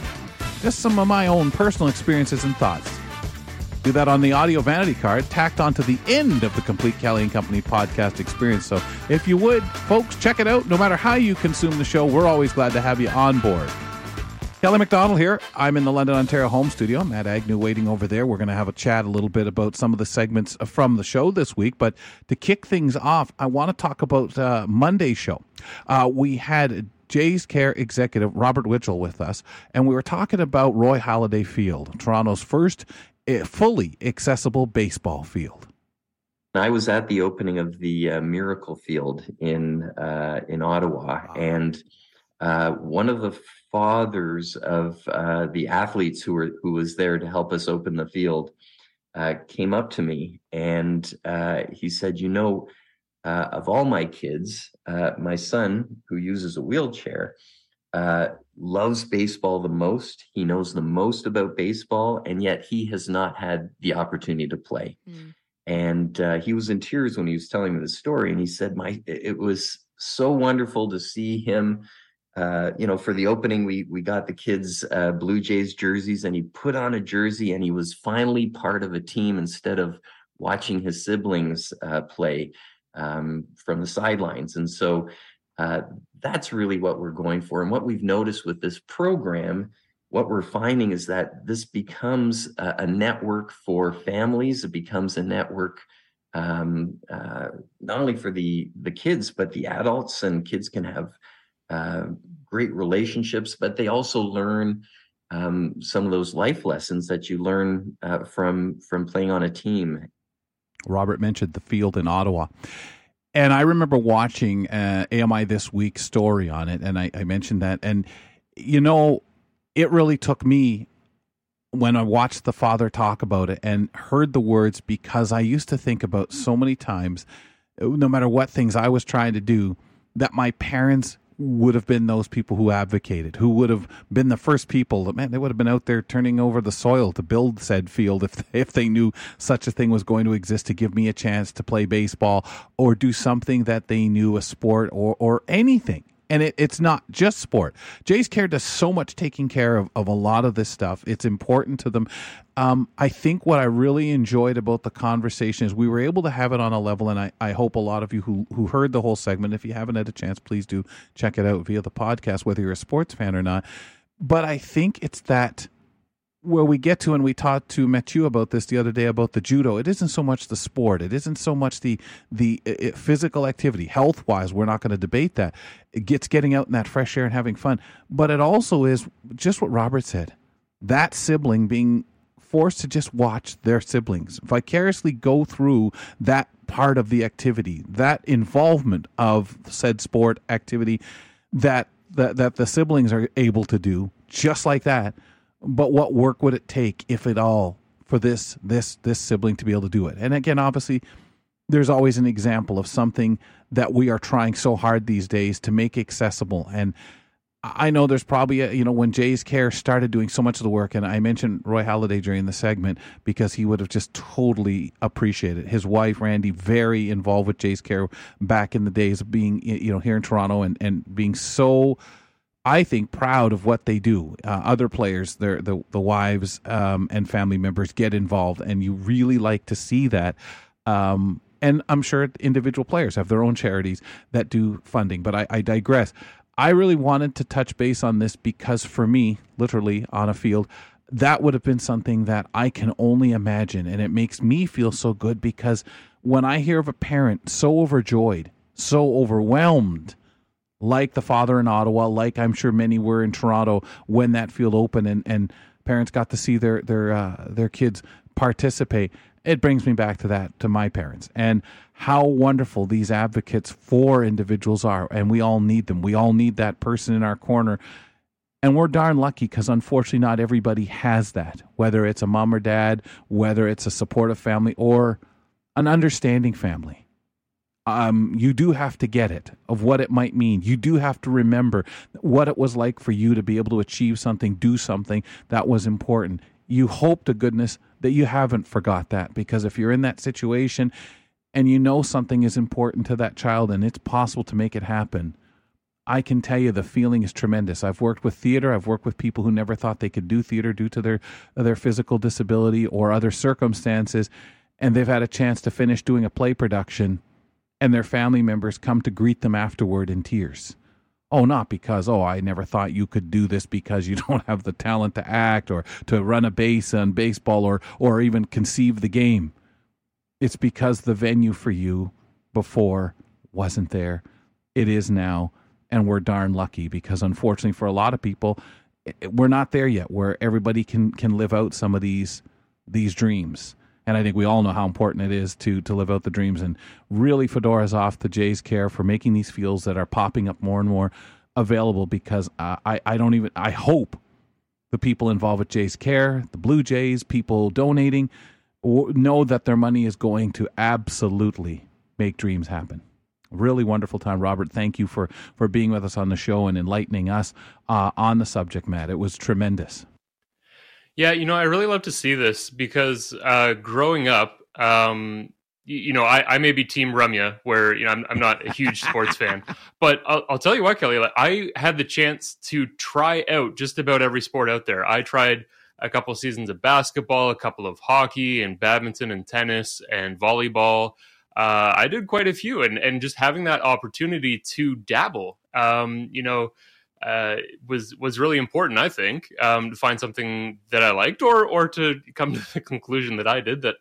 just some of my own personal experiences and thoughts. Do that on the audio vanity card tacked onto the end of the complete Kelly and Company podcast experience. So if you would, folks, check it out. No matter how you consume the show, we're always glad to have you on board. Kelly McDonald here. I'm in the London, Ontario home studio. Matt Agnew waiting over there. We're going to have a chat a little bit about some of the segments from the show this week. But to kick things off, I want to talk about uh, Monday's show. Uh, we had Jays Care executive Robert Witchell with us, and we were talking about Roy Halladay Field, Toronto's first eh, fully accessible baseball field. I was at the opening of the uh, Miracle Field in uh, in Ottawa, and uh, one of the fathers of uh, the athletes who were who was there to help us open the field uh, came up to me and uh, he said, "You know." Uh, of all my kids, uh, my son, who uses a wheelchair, uh, loves baseball the most. He knows the most about baseball, and yet he has not had the opportunity to play. Mm. And uh, he was in tears when he was telling me the story. And he said, "My, it was so wonderful to see him." Uh, you know, for the opening, we we got the kids uh, Blue Jays jerseys, and he put on a jersey, and he was finally part of a team instead of watching his siblings play um, from the sidelines. And so uh, that's really what we're going for. And what we've noticed with this program, what we're finding is that this becomes a, a network for families. It becomes a network um, uh, not only for the the kids, but the adults. And kids can have uh, great relationships, but they also learn um, some of those life lessons that you learn uh, from from playing on a team Robert mentioned the field in Ottawa. And I remember watching uh, AMI This Week story on it, and I, I mentioned that. And, you know, it really took me when I watched the father talk about it and heard the words because I used to think about so many times, no matter what things I was trying to do, that my parents would have been those people who advocated, who would have been the first people that man, they would have been out there turning over the soil to build said field if if they knew such a thing was going to exist to give me a chance to play baseball or do something that they knew a sport or or anything and it, it's not just sport. Jays Care does so much taking care of, of a lot of this stuff. It's important to them. Um, I think what I really enjoyed about the conversation is we were able to have it on a level, and I, I hope a lot of you who, who heard the whole segment, if you haven't had a chance, please do check it out via the podcast, whether you're a sports fan or not. But I think it's that where we get to, and we talked to Mathieu about this the other day about the judo. It isn't so much the sport. It isn't so much the the uh, physical activity, health wise. We're not going to debate that. It gets getting out in that fresh air and having fun, but it also is just what Robert said. That sibling being forced to just watch their siblings vicariously go through that part of the activity, that involvement of said sport activity, that that that the siblings are able to do just like that but what work would it take, if at all, for this this this sibling to be able to do it? And again, obviously, there's always an example of something that we are trying so hard these days to make accessible. And I know there's probably a, you know when Jays Care started doing so much of the work, and I mentioned Roy Halladay during the segment because he would have just totally appreciated his wife Brandy very involved with Jays Care back in the days of being you know here in Toronto and and being so. I think proud of what they do. Uh, other players, their the the wives um, and family members get involved, and you really like to see that. Um, and I'm sure individual players have their own charities that do funding. But I, I digress. I really wanted to touch base on this because for me, literally on a field, that would have been something that I can only imagine. And it makes me feel so good because when I hear of a parent so overjoyed, so overwhelmed, like the father in Ottawa, like I'm sure many were in Toronto when that field opened and, and parents got to see their their uh, their kids participate. It brings me back to that to my parents and how wonderful these advocates for individuals are and we all need them. We all need that person in our corner. And we're darn lucky because unfortunately not everybody has that whether it's a mom or dad whether it's a supportive family or an understanding family um, you do have to get it of what it might mean. You do have to remember what it was like for you to be able to achieve something, do something that was important. You hope to goodness that you haven't forgot that because if you're in that situation and you know something is important to that child and it's possible to make it happen, I can tell you the feeling is tremendous. I've worked with theater. I've worked with people who never thought they could do theater due to their their physical disability or other circumstances, and they've had a chance to finish doing a play production, and their family members come to greet them afterward in tears. Oh, not because, oh, I never thought you could do this because you don't have the talent to act or to run a base on baseball or, or even conceive the game. It's because the venue for you before wasn't there. It is now. And we're darn lucky because, unfortunately, for a lot of people, eh, eh, we're not there yet where everybody can, can live out some of these, these dreams and I think we all know how important it is to to live out the dreams. And really, Fedora's off to Jays Care for making these fields that are popping up more and more available. Because uh, I I don't even I hope the people involved with Jays Care, the Blue Jays, people donating, know that their money is going to absolutely make dreams happen. Really wonderful time, Robert. Thank you for for being with us on the show and enlightening us uh, on the subject matter. It was tremendous. Yeah, you know, I really love to see this because uh, growing up, um, you, you, know, I, I may be Team Rumya, where you know I'm, I'm not a huge sports fan, but I'll, I'll, tell you what, Kelly, like, I had the chance to try out just about every sport out there. I tried a couple of seasons of basketball, a couple of hockey and badminton and tennis and volleyball. Uh, I did quite a few, and and just having that opportunity to dabble, um, you know uh, was was really important. I think um, to find something that I liked, or or to come to the conclusion that I did that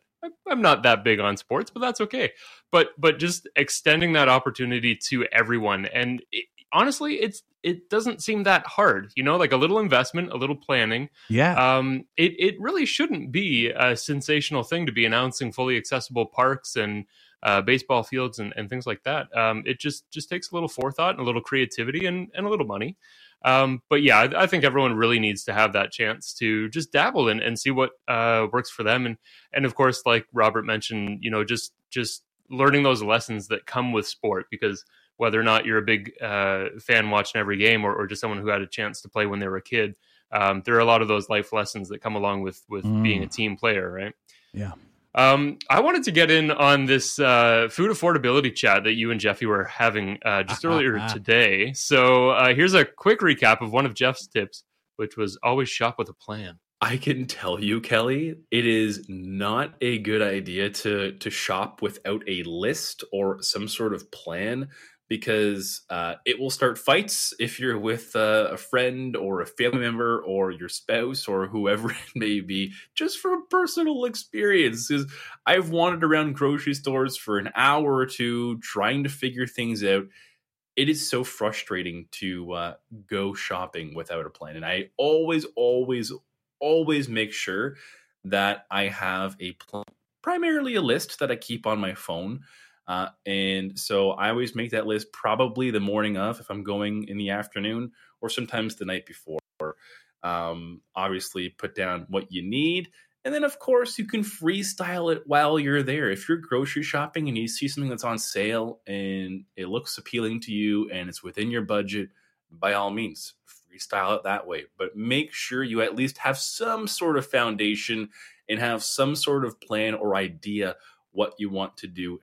I'm not that big on sports, but that's okay. But but just extending that opportunity to everyone, and it, honestly, it's it doesn't seem that hard. You know, like a little investment, a little planning. Yeah. Um. It it really shouldn't be a sensational thing to be announcing fully accessible parks and uh, baseball fields and, and things like that. Um, it just just takes a little forethought and a little creativity and, and a little money. Um, but yeah, I, I, think everyone really needs to have that chance to just dabble in and see what uh, works for them. And and of course, like Robert mentioned, you know, just just learning those lessons that come with sport because whether or not you're a big uh, fan watching every game or, or, just someone who had a chance to play when they were a kid, um, there are a lot of those life lessons that come along with with mm. being a team player, right? Yeah. Um, I wanted to get in on this uh, food affordability chat that you and Jeffy were having uh, just earlier today. So uh, here's a quick recap of one of Jeff's tips, which was always shop with a plan. I can tell you, Kelly, it is not a good idea to to shop without a list or some sort of plan because uh, it will start fights if you're with uh, a friend or a family member or your spouse or whoever it may be, just from personal experience. Because I've wandered around grocery stores for an hour or two trying to figure things out. It is so frustrating to uh, go shopping without a plan. And I always, always, always make sure that I have a plan, primarily a list that I keep on my phone uh, and so I always make that list probably the morning of if I'm going in the afternoon or sometimes the night before. Um, obviously, put down what you need. And then, of course, you can freestyle it while you're there. If you're grocery shopping and you see something that's on sale and it looks appealing to you and it's within your budget, by all means, freestyle it that way. But make sure you at least have some sort of foundation and have some sort of plan or idea what you want to do.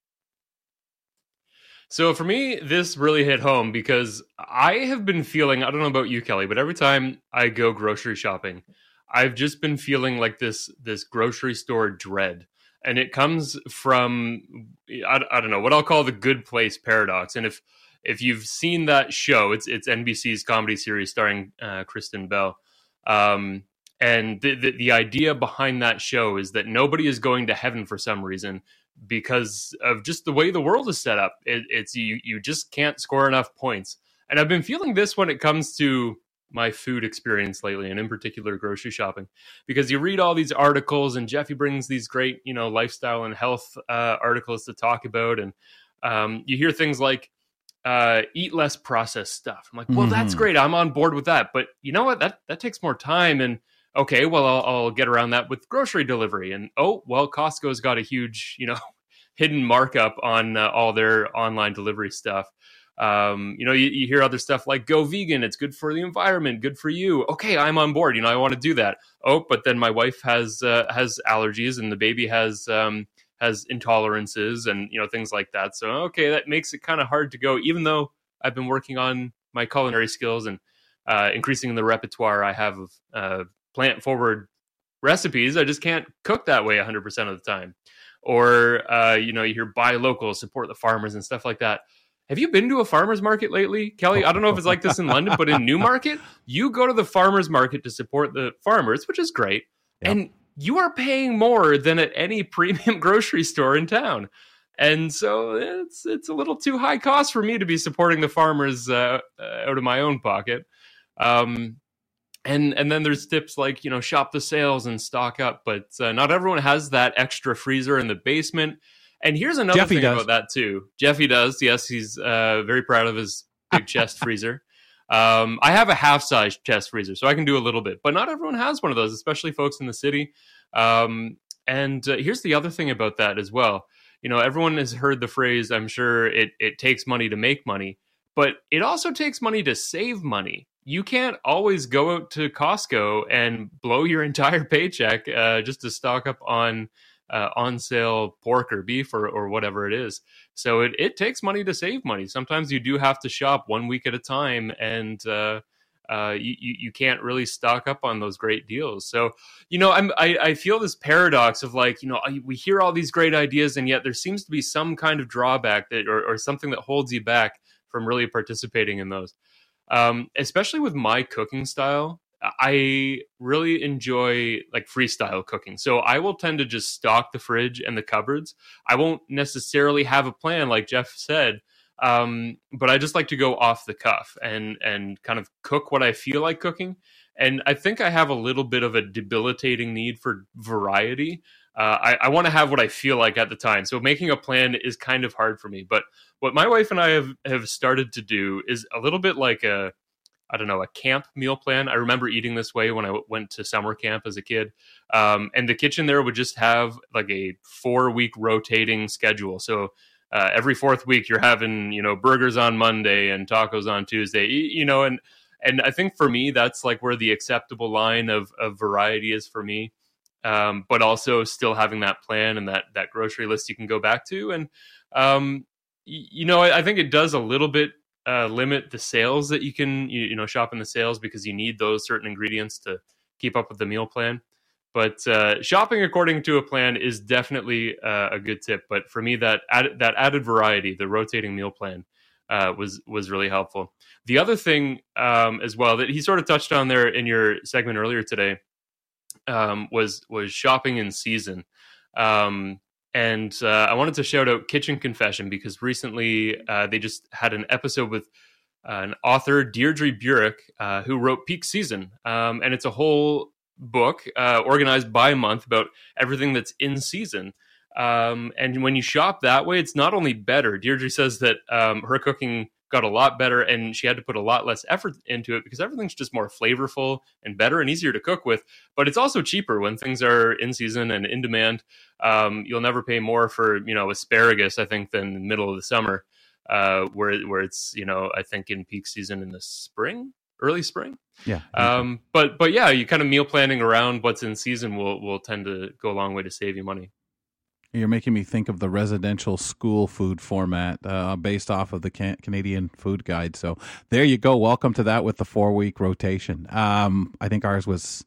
So for me, this really hit home because I have been feeling, I don't know about you, Kelly, but every time I go grocery shopping, I've just been feeling like this this grocery store dread. And it comes from I, I don't know what I'll call the good place paradox. And if if you've seen that show, it's it's NBC's comedy series starring uh, Kristen Bell. Um, and the, the, the idea behind that show is that nobody is going to heaven for some reason because of just the way the world is set up. It, it's you you just can't score enough points. And I've been feeling this when it comes to my food experience lately, and in particular grocery shopping, because you read all these articles, and Jeffy brings these great you know lifestyle and health uh, articles to talk about, and um, you hear things like uh, eat less processed stuff. I'm like, well, mm-hmm. that's great. I'm on board with that, but you know what? That that takes more time and okay, well, I'll, I'll, get around that with grocery delivery. And oh, well, Costco's got a huge, you know, hidden markup on uh, all their online delivery stuff. Um, you know, you, you, hear other stuff like go vegan, it's good for the environment, good for you. Okay, I'm on board. You know, I want to do that. Oh, but then my wife has uh, has allergies and the baby has um, has intolerances and you know things like that. So okay, that makes it kind of hard to go. Even though I've been working on my culinary skills and uh, increasing the repertoire I have of uh, plant forward recipes. I just can't cook that way 100% of the time. Or, uh, you know, you hear buy local, support the farmers and stuff like that. Have you been to a farmer's market lately, Kelly? I don't know if it's like this in London, but in Newmarket, you go to the farmer's market to support the farmers, which is great. Yep. And you are paying more than at any premium grocery store in town. And so it's it's a little too high cost for me to be supporting the farmers uh, uh out of my own pocket. Um, and and then there's tips like you know shop the sales and stock up but uh, not everyone has that extra freezer in the basement. And here's another Jeffy thing does. about that too. Jeffy does. Yes he's uh, very proud of his big chest freezer. Um, i have a half size chest freezer so i can do a little bit but not everyone has one of those especially folks in the city. Um, and uh, here's the other thing about that as well. You know everyone has heard the phrase i'm sure it, it takes money to make money but it also takes money to save money you can't always go out to Costco and blow your entire paycheck uh, just to stock up on uh, on sale pork or beef or, or whatever it is. So it, it takes money to save money. Sometimes you do have to shop one week at a time and uh, uh, you, you can't really stock up on those great deals. So, you know, I'm, I, I feel this paradox of like, you know, we hear all these great ideas and yet there seems to be some kind of drawback that or, or something that holds you back from really participating in those um, especially with my cooking style. I really enjoy like freestyle cooking. So I will tend to just stock the fridge and the cupboards. I won't necessarily have a plan like Jeff said. Um, but I just like to go off the cuff and and kind of cook what I feel like cooking. And I think I have a little bit of a debilitating need for variety. Uh, I, I want to have what I feel like at the time. So making a plan is kind of hard for me. But what my wife and I have have started to do is a little bit like a I don't know, a camp meal plan. I remember eating this way when I went to summer camp as a kid. Um, and the kitchen there would just have like a four week rotating schedule. So uh, every fourth week you're having, you know, burgers on Monday and tacos on Tuesday, you know, and, and I think for me, that's like where the acceptable line of, of variety is for me. Um, but also still having that plan and that, that grocery list you can go back to. And, um, you know, I, I think it does a little bit uh, limit the sales that you can you, you, know shop in the sales because you need those certain ingredients to keep up with the meal plan. But uh, shopping according to a plan is definitely uh, a good tip. But for me, that added, that added variety, the rotating meal plan, uh, was was really helpful. The other thing um, as well that he sort of touched on there in your segment earlier today um, was was shopping in season. Um, and uh, I wanted to shout out Kitchen Confession because recently uh, they just had an episode with uh, an author, Deirdre Burik, uh, who wrote Peak Season. Um, and it's a whole book uh, organized by month about everything that's in season. Um, and when you shop that way, it's not only better. Deirdre says that um, her cooking got a lot better and she had to put a lot less effort into it because everything's just more flavorful and better and easier to cook with but it's also cheaper when things are in season and in demand um, you'll never pay more for you know asparagus i think than the middle of the summer uh, where where it's you know I think in peak season in the spring, early spring. Yeah. Um, but but yeah, you kind of meal planning around what's in season will will tend to go a long way to save you money. You're making me think of the residential school food format uh, based off of the Can- Canadian Food Guide. So there you go. Welcome to that with the four week rotation. Um, I think ours was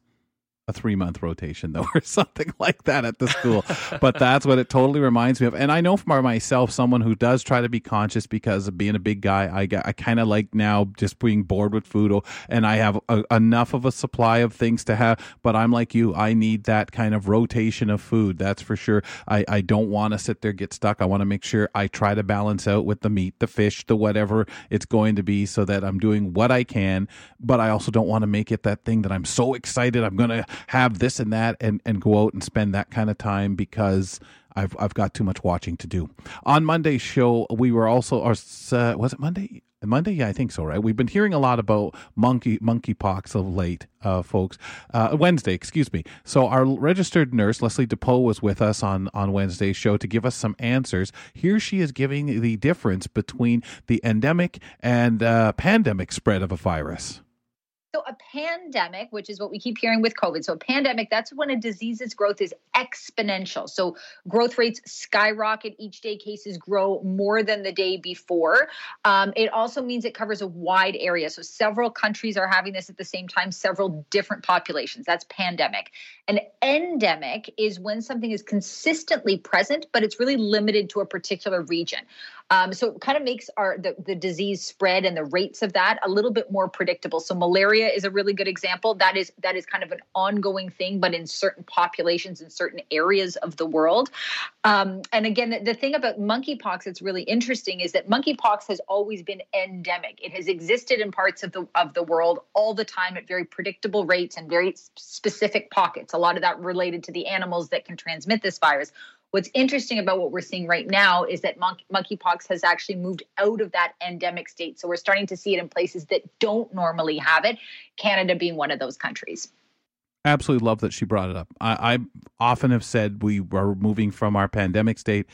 a three month rotation though or something like that at the school. But that's what it totally reminds me of. And i know for myself someone who does try to be conscious because of being a big guy i i kind of like now just being bored with food oh, and i have a, enough of a supply of things to have but i'm like you i need that kind of rotation of food that's for sure. I i don't want to sit there get stuck. I want to make sure i try to balance out with the meat the fish the whatever it's going to be so that i'm doing what i can but i also don't want to make it that thing that i'm so excited i'm to have this and that and, and go out and spend that kind of time because I've I've got too much watching to do. On Monday's show, we were also, or uh, was it Monday? Monday, yeah, I think so. Right, we've been hearing a lot about monkey monkeypox of late, uh, folks. Uh, Wednesday, excuse me. So our registered nurse Leslie DePoe was with us on on Wednesday's show to give us some answers. Here she is giving the difference between the endemic and uh, pandemic spread of a virus. So, a pandemic, which is what we keep hearing with COVID, so a pandemic, that's when a disease's growth is exponential. So, growth rates skyrocket, each day cases grow more than the day before. Um, it also means it covers a wide area. So, several countries are having this at the same time, several different populations. That's pandemic. An endemic is when something is consistently present, but it's really limited to a particular region. Um, so it kind of makes our the, the disease spread and the rates of that a little bit more predictable. So malaria is a really good example. That is that is kind of an ongoing thing, but in certain populations in certain areas of the world. Um, and again, the, the thing about monkeypox that's really interesting is that monkeypox has always been endemic. It has existed in parts of the of the world all the time at very predictable rates and very specific pockets. A lot of that related to the animals that can transmit this virus. What's interesting about what we're seeing right now is that monkey, monkeypox has actually moved out of that endemic state. So we're starting to see it in places that don't normally have it, Canada being one of those countries. Absolutely love that she brought it up. I, I often have said we are moving from our pandemic state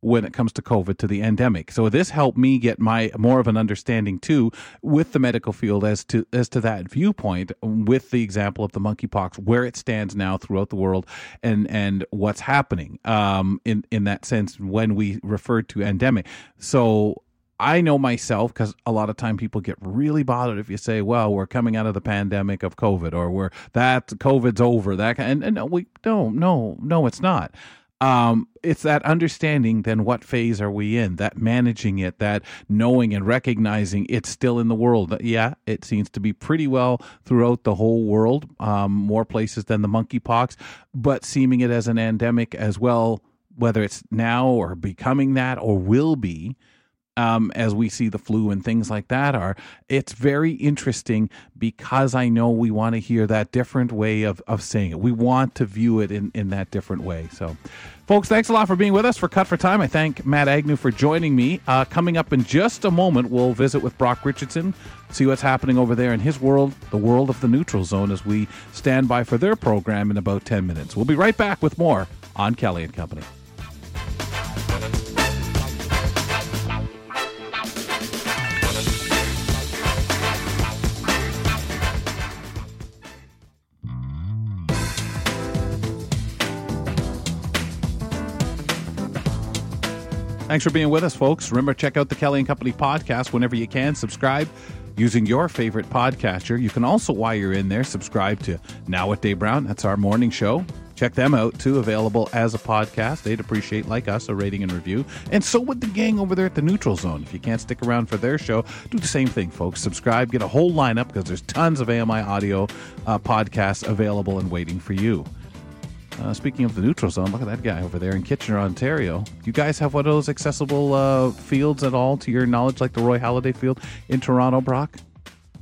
when it comes to COVID to the endemic. So this helped me get my more of an understanding too with the medical field as to as to that viewpoint with the example of the monkeypox where it stands now throughout the world and and what's happening um, in in that sense when we refer to endemic. So I know myself because a lot of time people get really bothered if you say, "Well, we're coming out of the pandemic of COVID," or "We're that COVID's over." That and, and no, we don't. No, no, it's not um, it's that understanding then what phase are we in? That managing it that knowing and recognizing it's still in the world. Yeah it seems to be pretty well throughout the whole world um, more places than the monkeypox but seeming it as an endemic as well whether it's now or becoming that or will be um, as we see the flu and things like that are. It's very interesting because I know we want to hear that different way of, of saying it. We want to view it in, in that different way. So, folks, thanks a lot for being with us for Cut for Time. I thank Matt Agnew for joining me. Uh, coming up in just a moment, we'll visit with Brock Richardson, see what's happening over there in his world, the world of the neutral zone, as we stand by for their program in about 10 minutes. We'll be right back with more on Kelly and Company. Thanks for being with us, folks. Remember, check out the Kelly and Company podcast whenever you can. Subscribe using your favorite podcatcher. You can also, while you're in there, subscribe to Now with Dave Brown. That's our morning show. Check them out too, available as a podcast. They'd appreciate, like us, a rating and review. And so would the gang over there at the Neutral Zone. If you can't stick around for their show, do the same thing, folks. Subscribe, get a whole lineup because there's tons of AMI audio uh, podcasts available and waiting for you. Uh, speaking of the neutral zone, look at that guy over there in Kitchener, Ontario. You guys have one of those accessible uh, fields at all, to your knowledge, like the Roy Halladay Field in Toronto, Brock?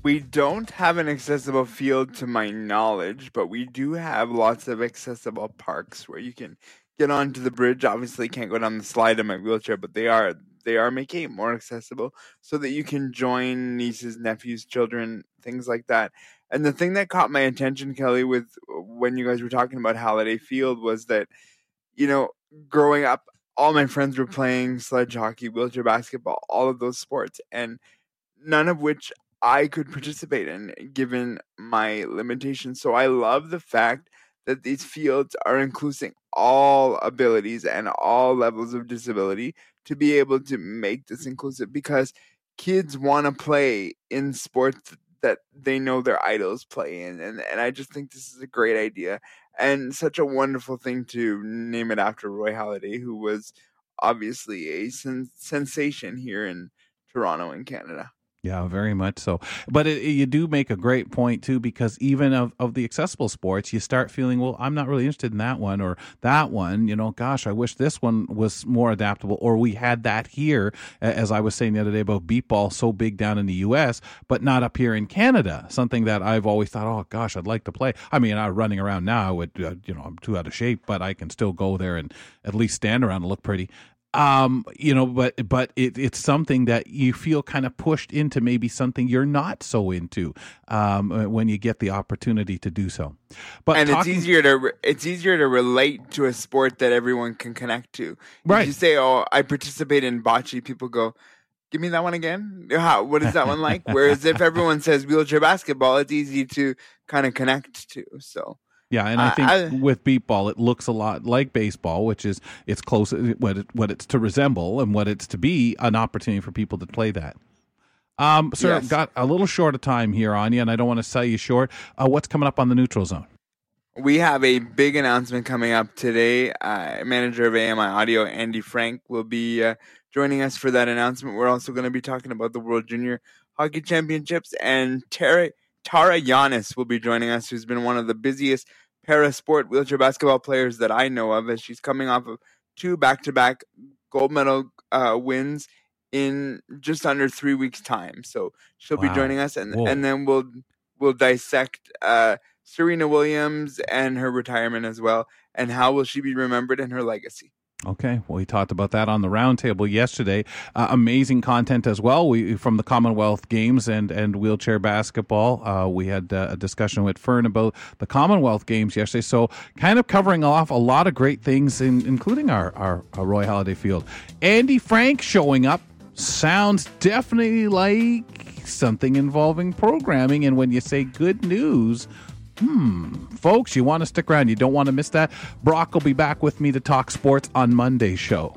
We don't have an accessible field to my knowledge, but we do have lots of accessible parks where you can get onto the bridge. Obviously, can't go down the slide in my wheelchair, but they are they are making it more accessible so that you can join nieces, nephews, children, things like that. And the thing that caught my attention, Kelly, with when you guys were talking about Halladay Field was that, you know, growing up, all my friends were mm-hmm. playing sledge hockey, wheelchair basketball, all of those sports, and none of which I could participate in given my limitations. So I love the fact that these fields are including all abilities and all levels of disability to be able to make this inclusive because kids want to play in sports that they know their idols play in and, and i just think this is a great idea and such a wonderful thing to name it after roy halladay who was obviously a sen- sensation here in toronto in canada Yeah, very much so. But it, you do make a great point too, because even of, of the accessible sports, you start feeling, well, I'm not really interested in that one or that one. You know, gosh, I wish this one was more adaptable, or we had that here, as I was saying the other day about beep ball, so big down in the U.S., but not up here in Canada. Something that I've always thought, oh gosh, I'd like to play. I mean, I'm running around now, I would, uh, you know, I'm too out of shape, but I can still go there and at least stand around and look pretty um you know but but it, it's something that you feel kind of pushed into maybe something you're not so into um uh, when you get the opportunity to do so but and talking- it's easier to it's easier to relate to a sport that everyone can connect to. Right. If you say, "Oh, I participate in bocce," people go, "Give me that one again." How? What is that one like? Whereas if everyone says wheelchair basketball, it's easy to kind of connect to. So Yeah, and I think I- with beep ball, it looks a lot like baseball, which is it's close what it, what it's to resemble and what it's to be an opportunity for people to play that. Um, sir, Yes. I've got a little short of time here on you, and I don't want to sell you short. Uh, what's coming up on the neutral zone? we have a big announcement coming up today. Uh, manager of AMI Audio, Andy Frank, will be uh, joining us for that announcement. We're also going to be talking about the World Junior Hockey Championships, and Tara, Tara Yanis will be joining us, who's been one of the busiest para sport wheelchair basketball players that I know of, as she's coming off of two back to back gold medal uh, wins in just under three weeks' time. So she'll be joining us, and Whoa. and then we'll we'll dissect uh, Serena Williams and her retirement as well, and how will she be remembered and her legacy. Okay, well, we talked about that on the roundtable yesterday. Uh, amazing content as well. We from the Commonwealth Games and and wheelchair basketball. Uh, we had uh, a discussion with Fern about the Commonwealth Games yesterday. So, kind of covering off a lot of great things, in, including our, our our Roy Halladay Field. Andy Frank showing up sounds definitely like something involving programming. And when you say good news. Hmm, folks, you want to stick around. You don't want to miss that. Brock will be back with me to talk sports on Monday's show.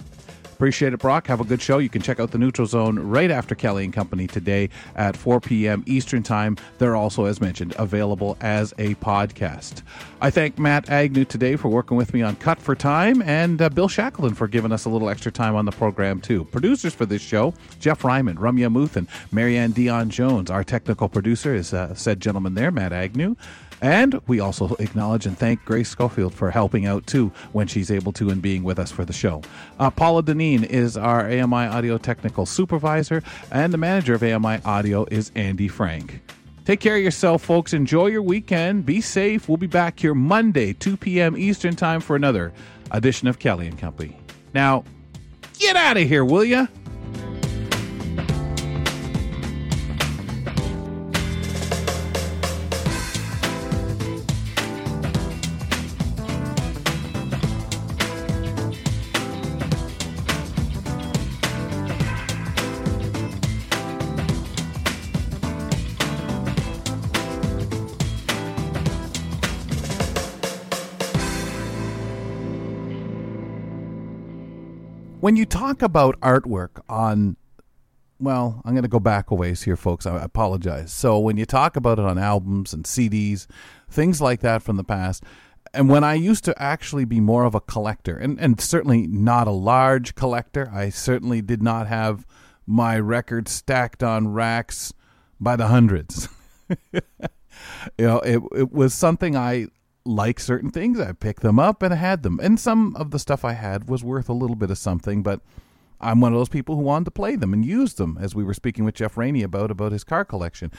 Appreciate it, Brock. Have a good show. You can check out the Neutral Zone right after Kelly and Company today at 4 p.m. Eastern Time. They're also, as mentioned, available as a podcast. I thank Matt Agnew today for working with me on Cut for Time and uh, Bill Shackleton for giving us a little extra time on the program, too. Producers for this show Jeff Ryman, Rumya Muth, and Marianne Dion Jones. Our technical producer is uh, said gentleman there, Matt Agnew. And we also acknowledge and thank Grace Schofield for helping out too when she's able to and being with us for the show. Uh, Paula Deneen is our AMI audio technical supervisor, and the manager of AMI audio is Andy Frank. Take care of yourself, folks. Enjoy your weekend. Be safe. We'll be back here Monday, 2 p.m. Eastern Time for another edition of Kelly and Company. Now, get out of here, will ya? When you talk about artwork on well i'm going to go back a ways here folks. I apologize. So when you talk about it on albums and cds things like that from the past and when i used to actually be more of a collector and, and certainly not a large collector i certainly did not have my records stacked on racks by the hundreds. You know it, it was something i like certain things i picked them up and i had them. And some of the stuff i had was worth a little bit of something but i'm one of those people who wanted to play them and use them as we were speaking with jeff rainey about about his car collection.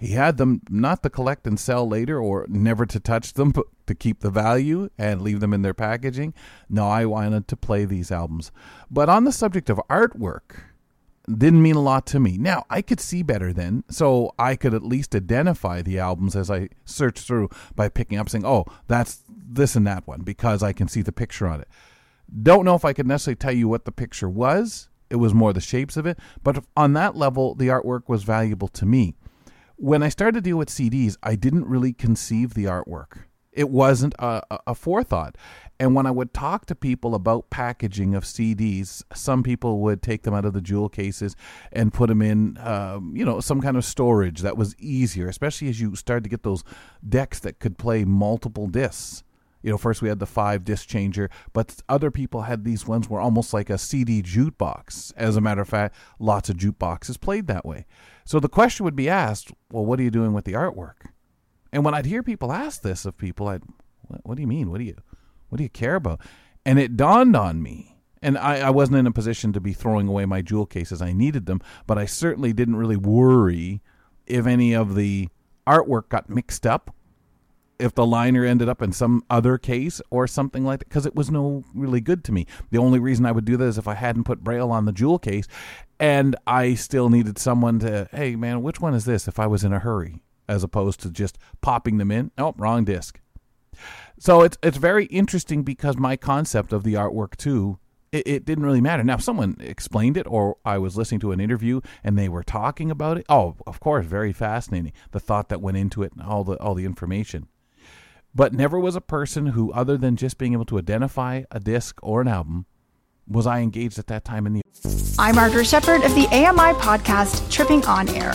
He had them not to collect and sell later or never to touch them but to keep the value and leave them in their packaging. No i wanted to play these albums. But on the subject of artwork didn't mean a lot to me. Now, I could see better then, so I could at least identify the albums as I searched through by picking up saying, "Oh, that's this and that one" because I can see the picture on it. Don't know if I could necessarily tell you what the picture was. It was more the shapes of it. But on that level, the artwork was valuable to me. When I started to deal with CDs, I didn't really conceive the artwork. It wasn't a, a forethought. And when I would talk to people about packaging of CDs, some people would take them out of the jewel cases and put them in, um, you know, some kind of storage that was easier, especially as you started to get those decks that could play multiple discs. You know, first we had the five disc changer, but other people had these ones were almost like a CD jukebox. As a matter of fact, lots of jukeboxes played that way. So the question would be asked, well, what are you doing with the artwork? And when I'd hear people ask this of people, I'd, what, what do you mean? What do you, what do you care about? And it dawned on me, and I, I wasn't in a position to be throwing away my jewel cases. I needed them, but I certainly didn't really worry if any of the artwork got mixed up, if the liner ended up in some other case or something like that, because it was no really good to me. The only reason I would do that is if I hadn't put Braille on the jewel case, and I still needed someone to, hey man, which one is this? If I was in a hurry, as opposed to just popping them in. Oh, wrong disc. So it's it's very interesting because my concept of the artwork too, it, it, didn't really matter. Now, if someone explained it, or I was listening to an interview and they were talking about it, oh, of course, very fascinating. The thought that went into it and all the all the information. But never was a person who, other than just being able to identify a disc or an album, was I engaged at that time in the. I'm Margaret Shepard of the AMI podcast Tripping on Air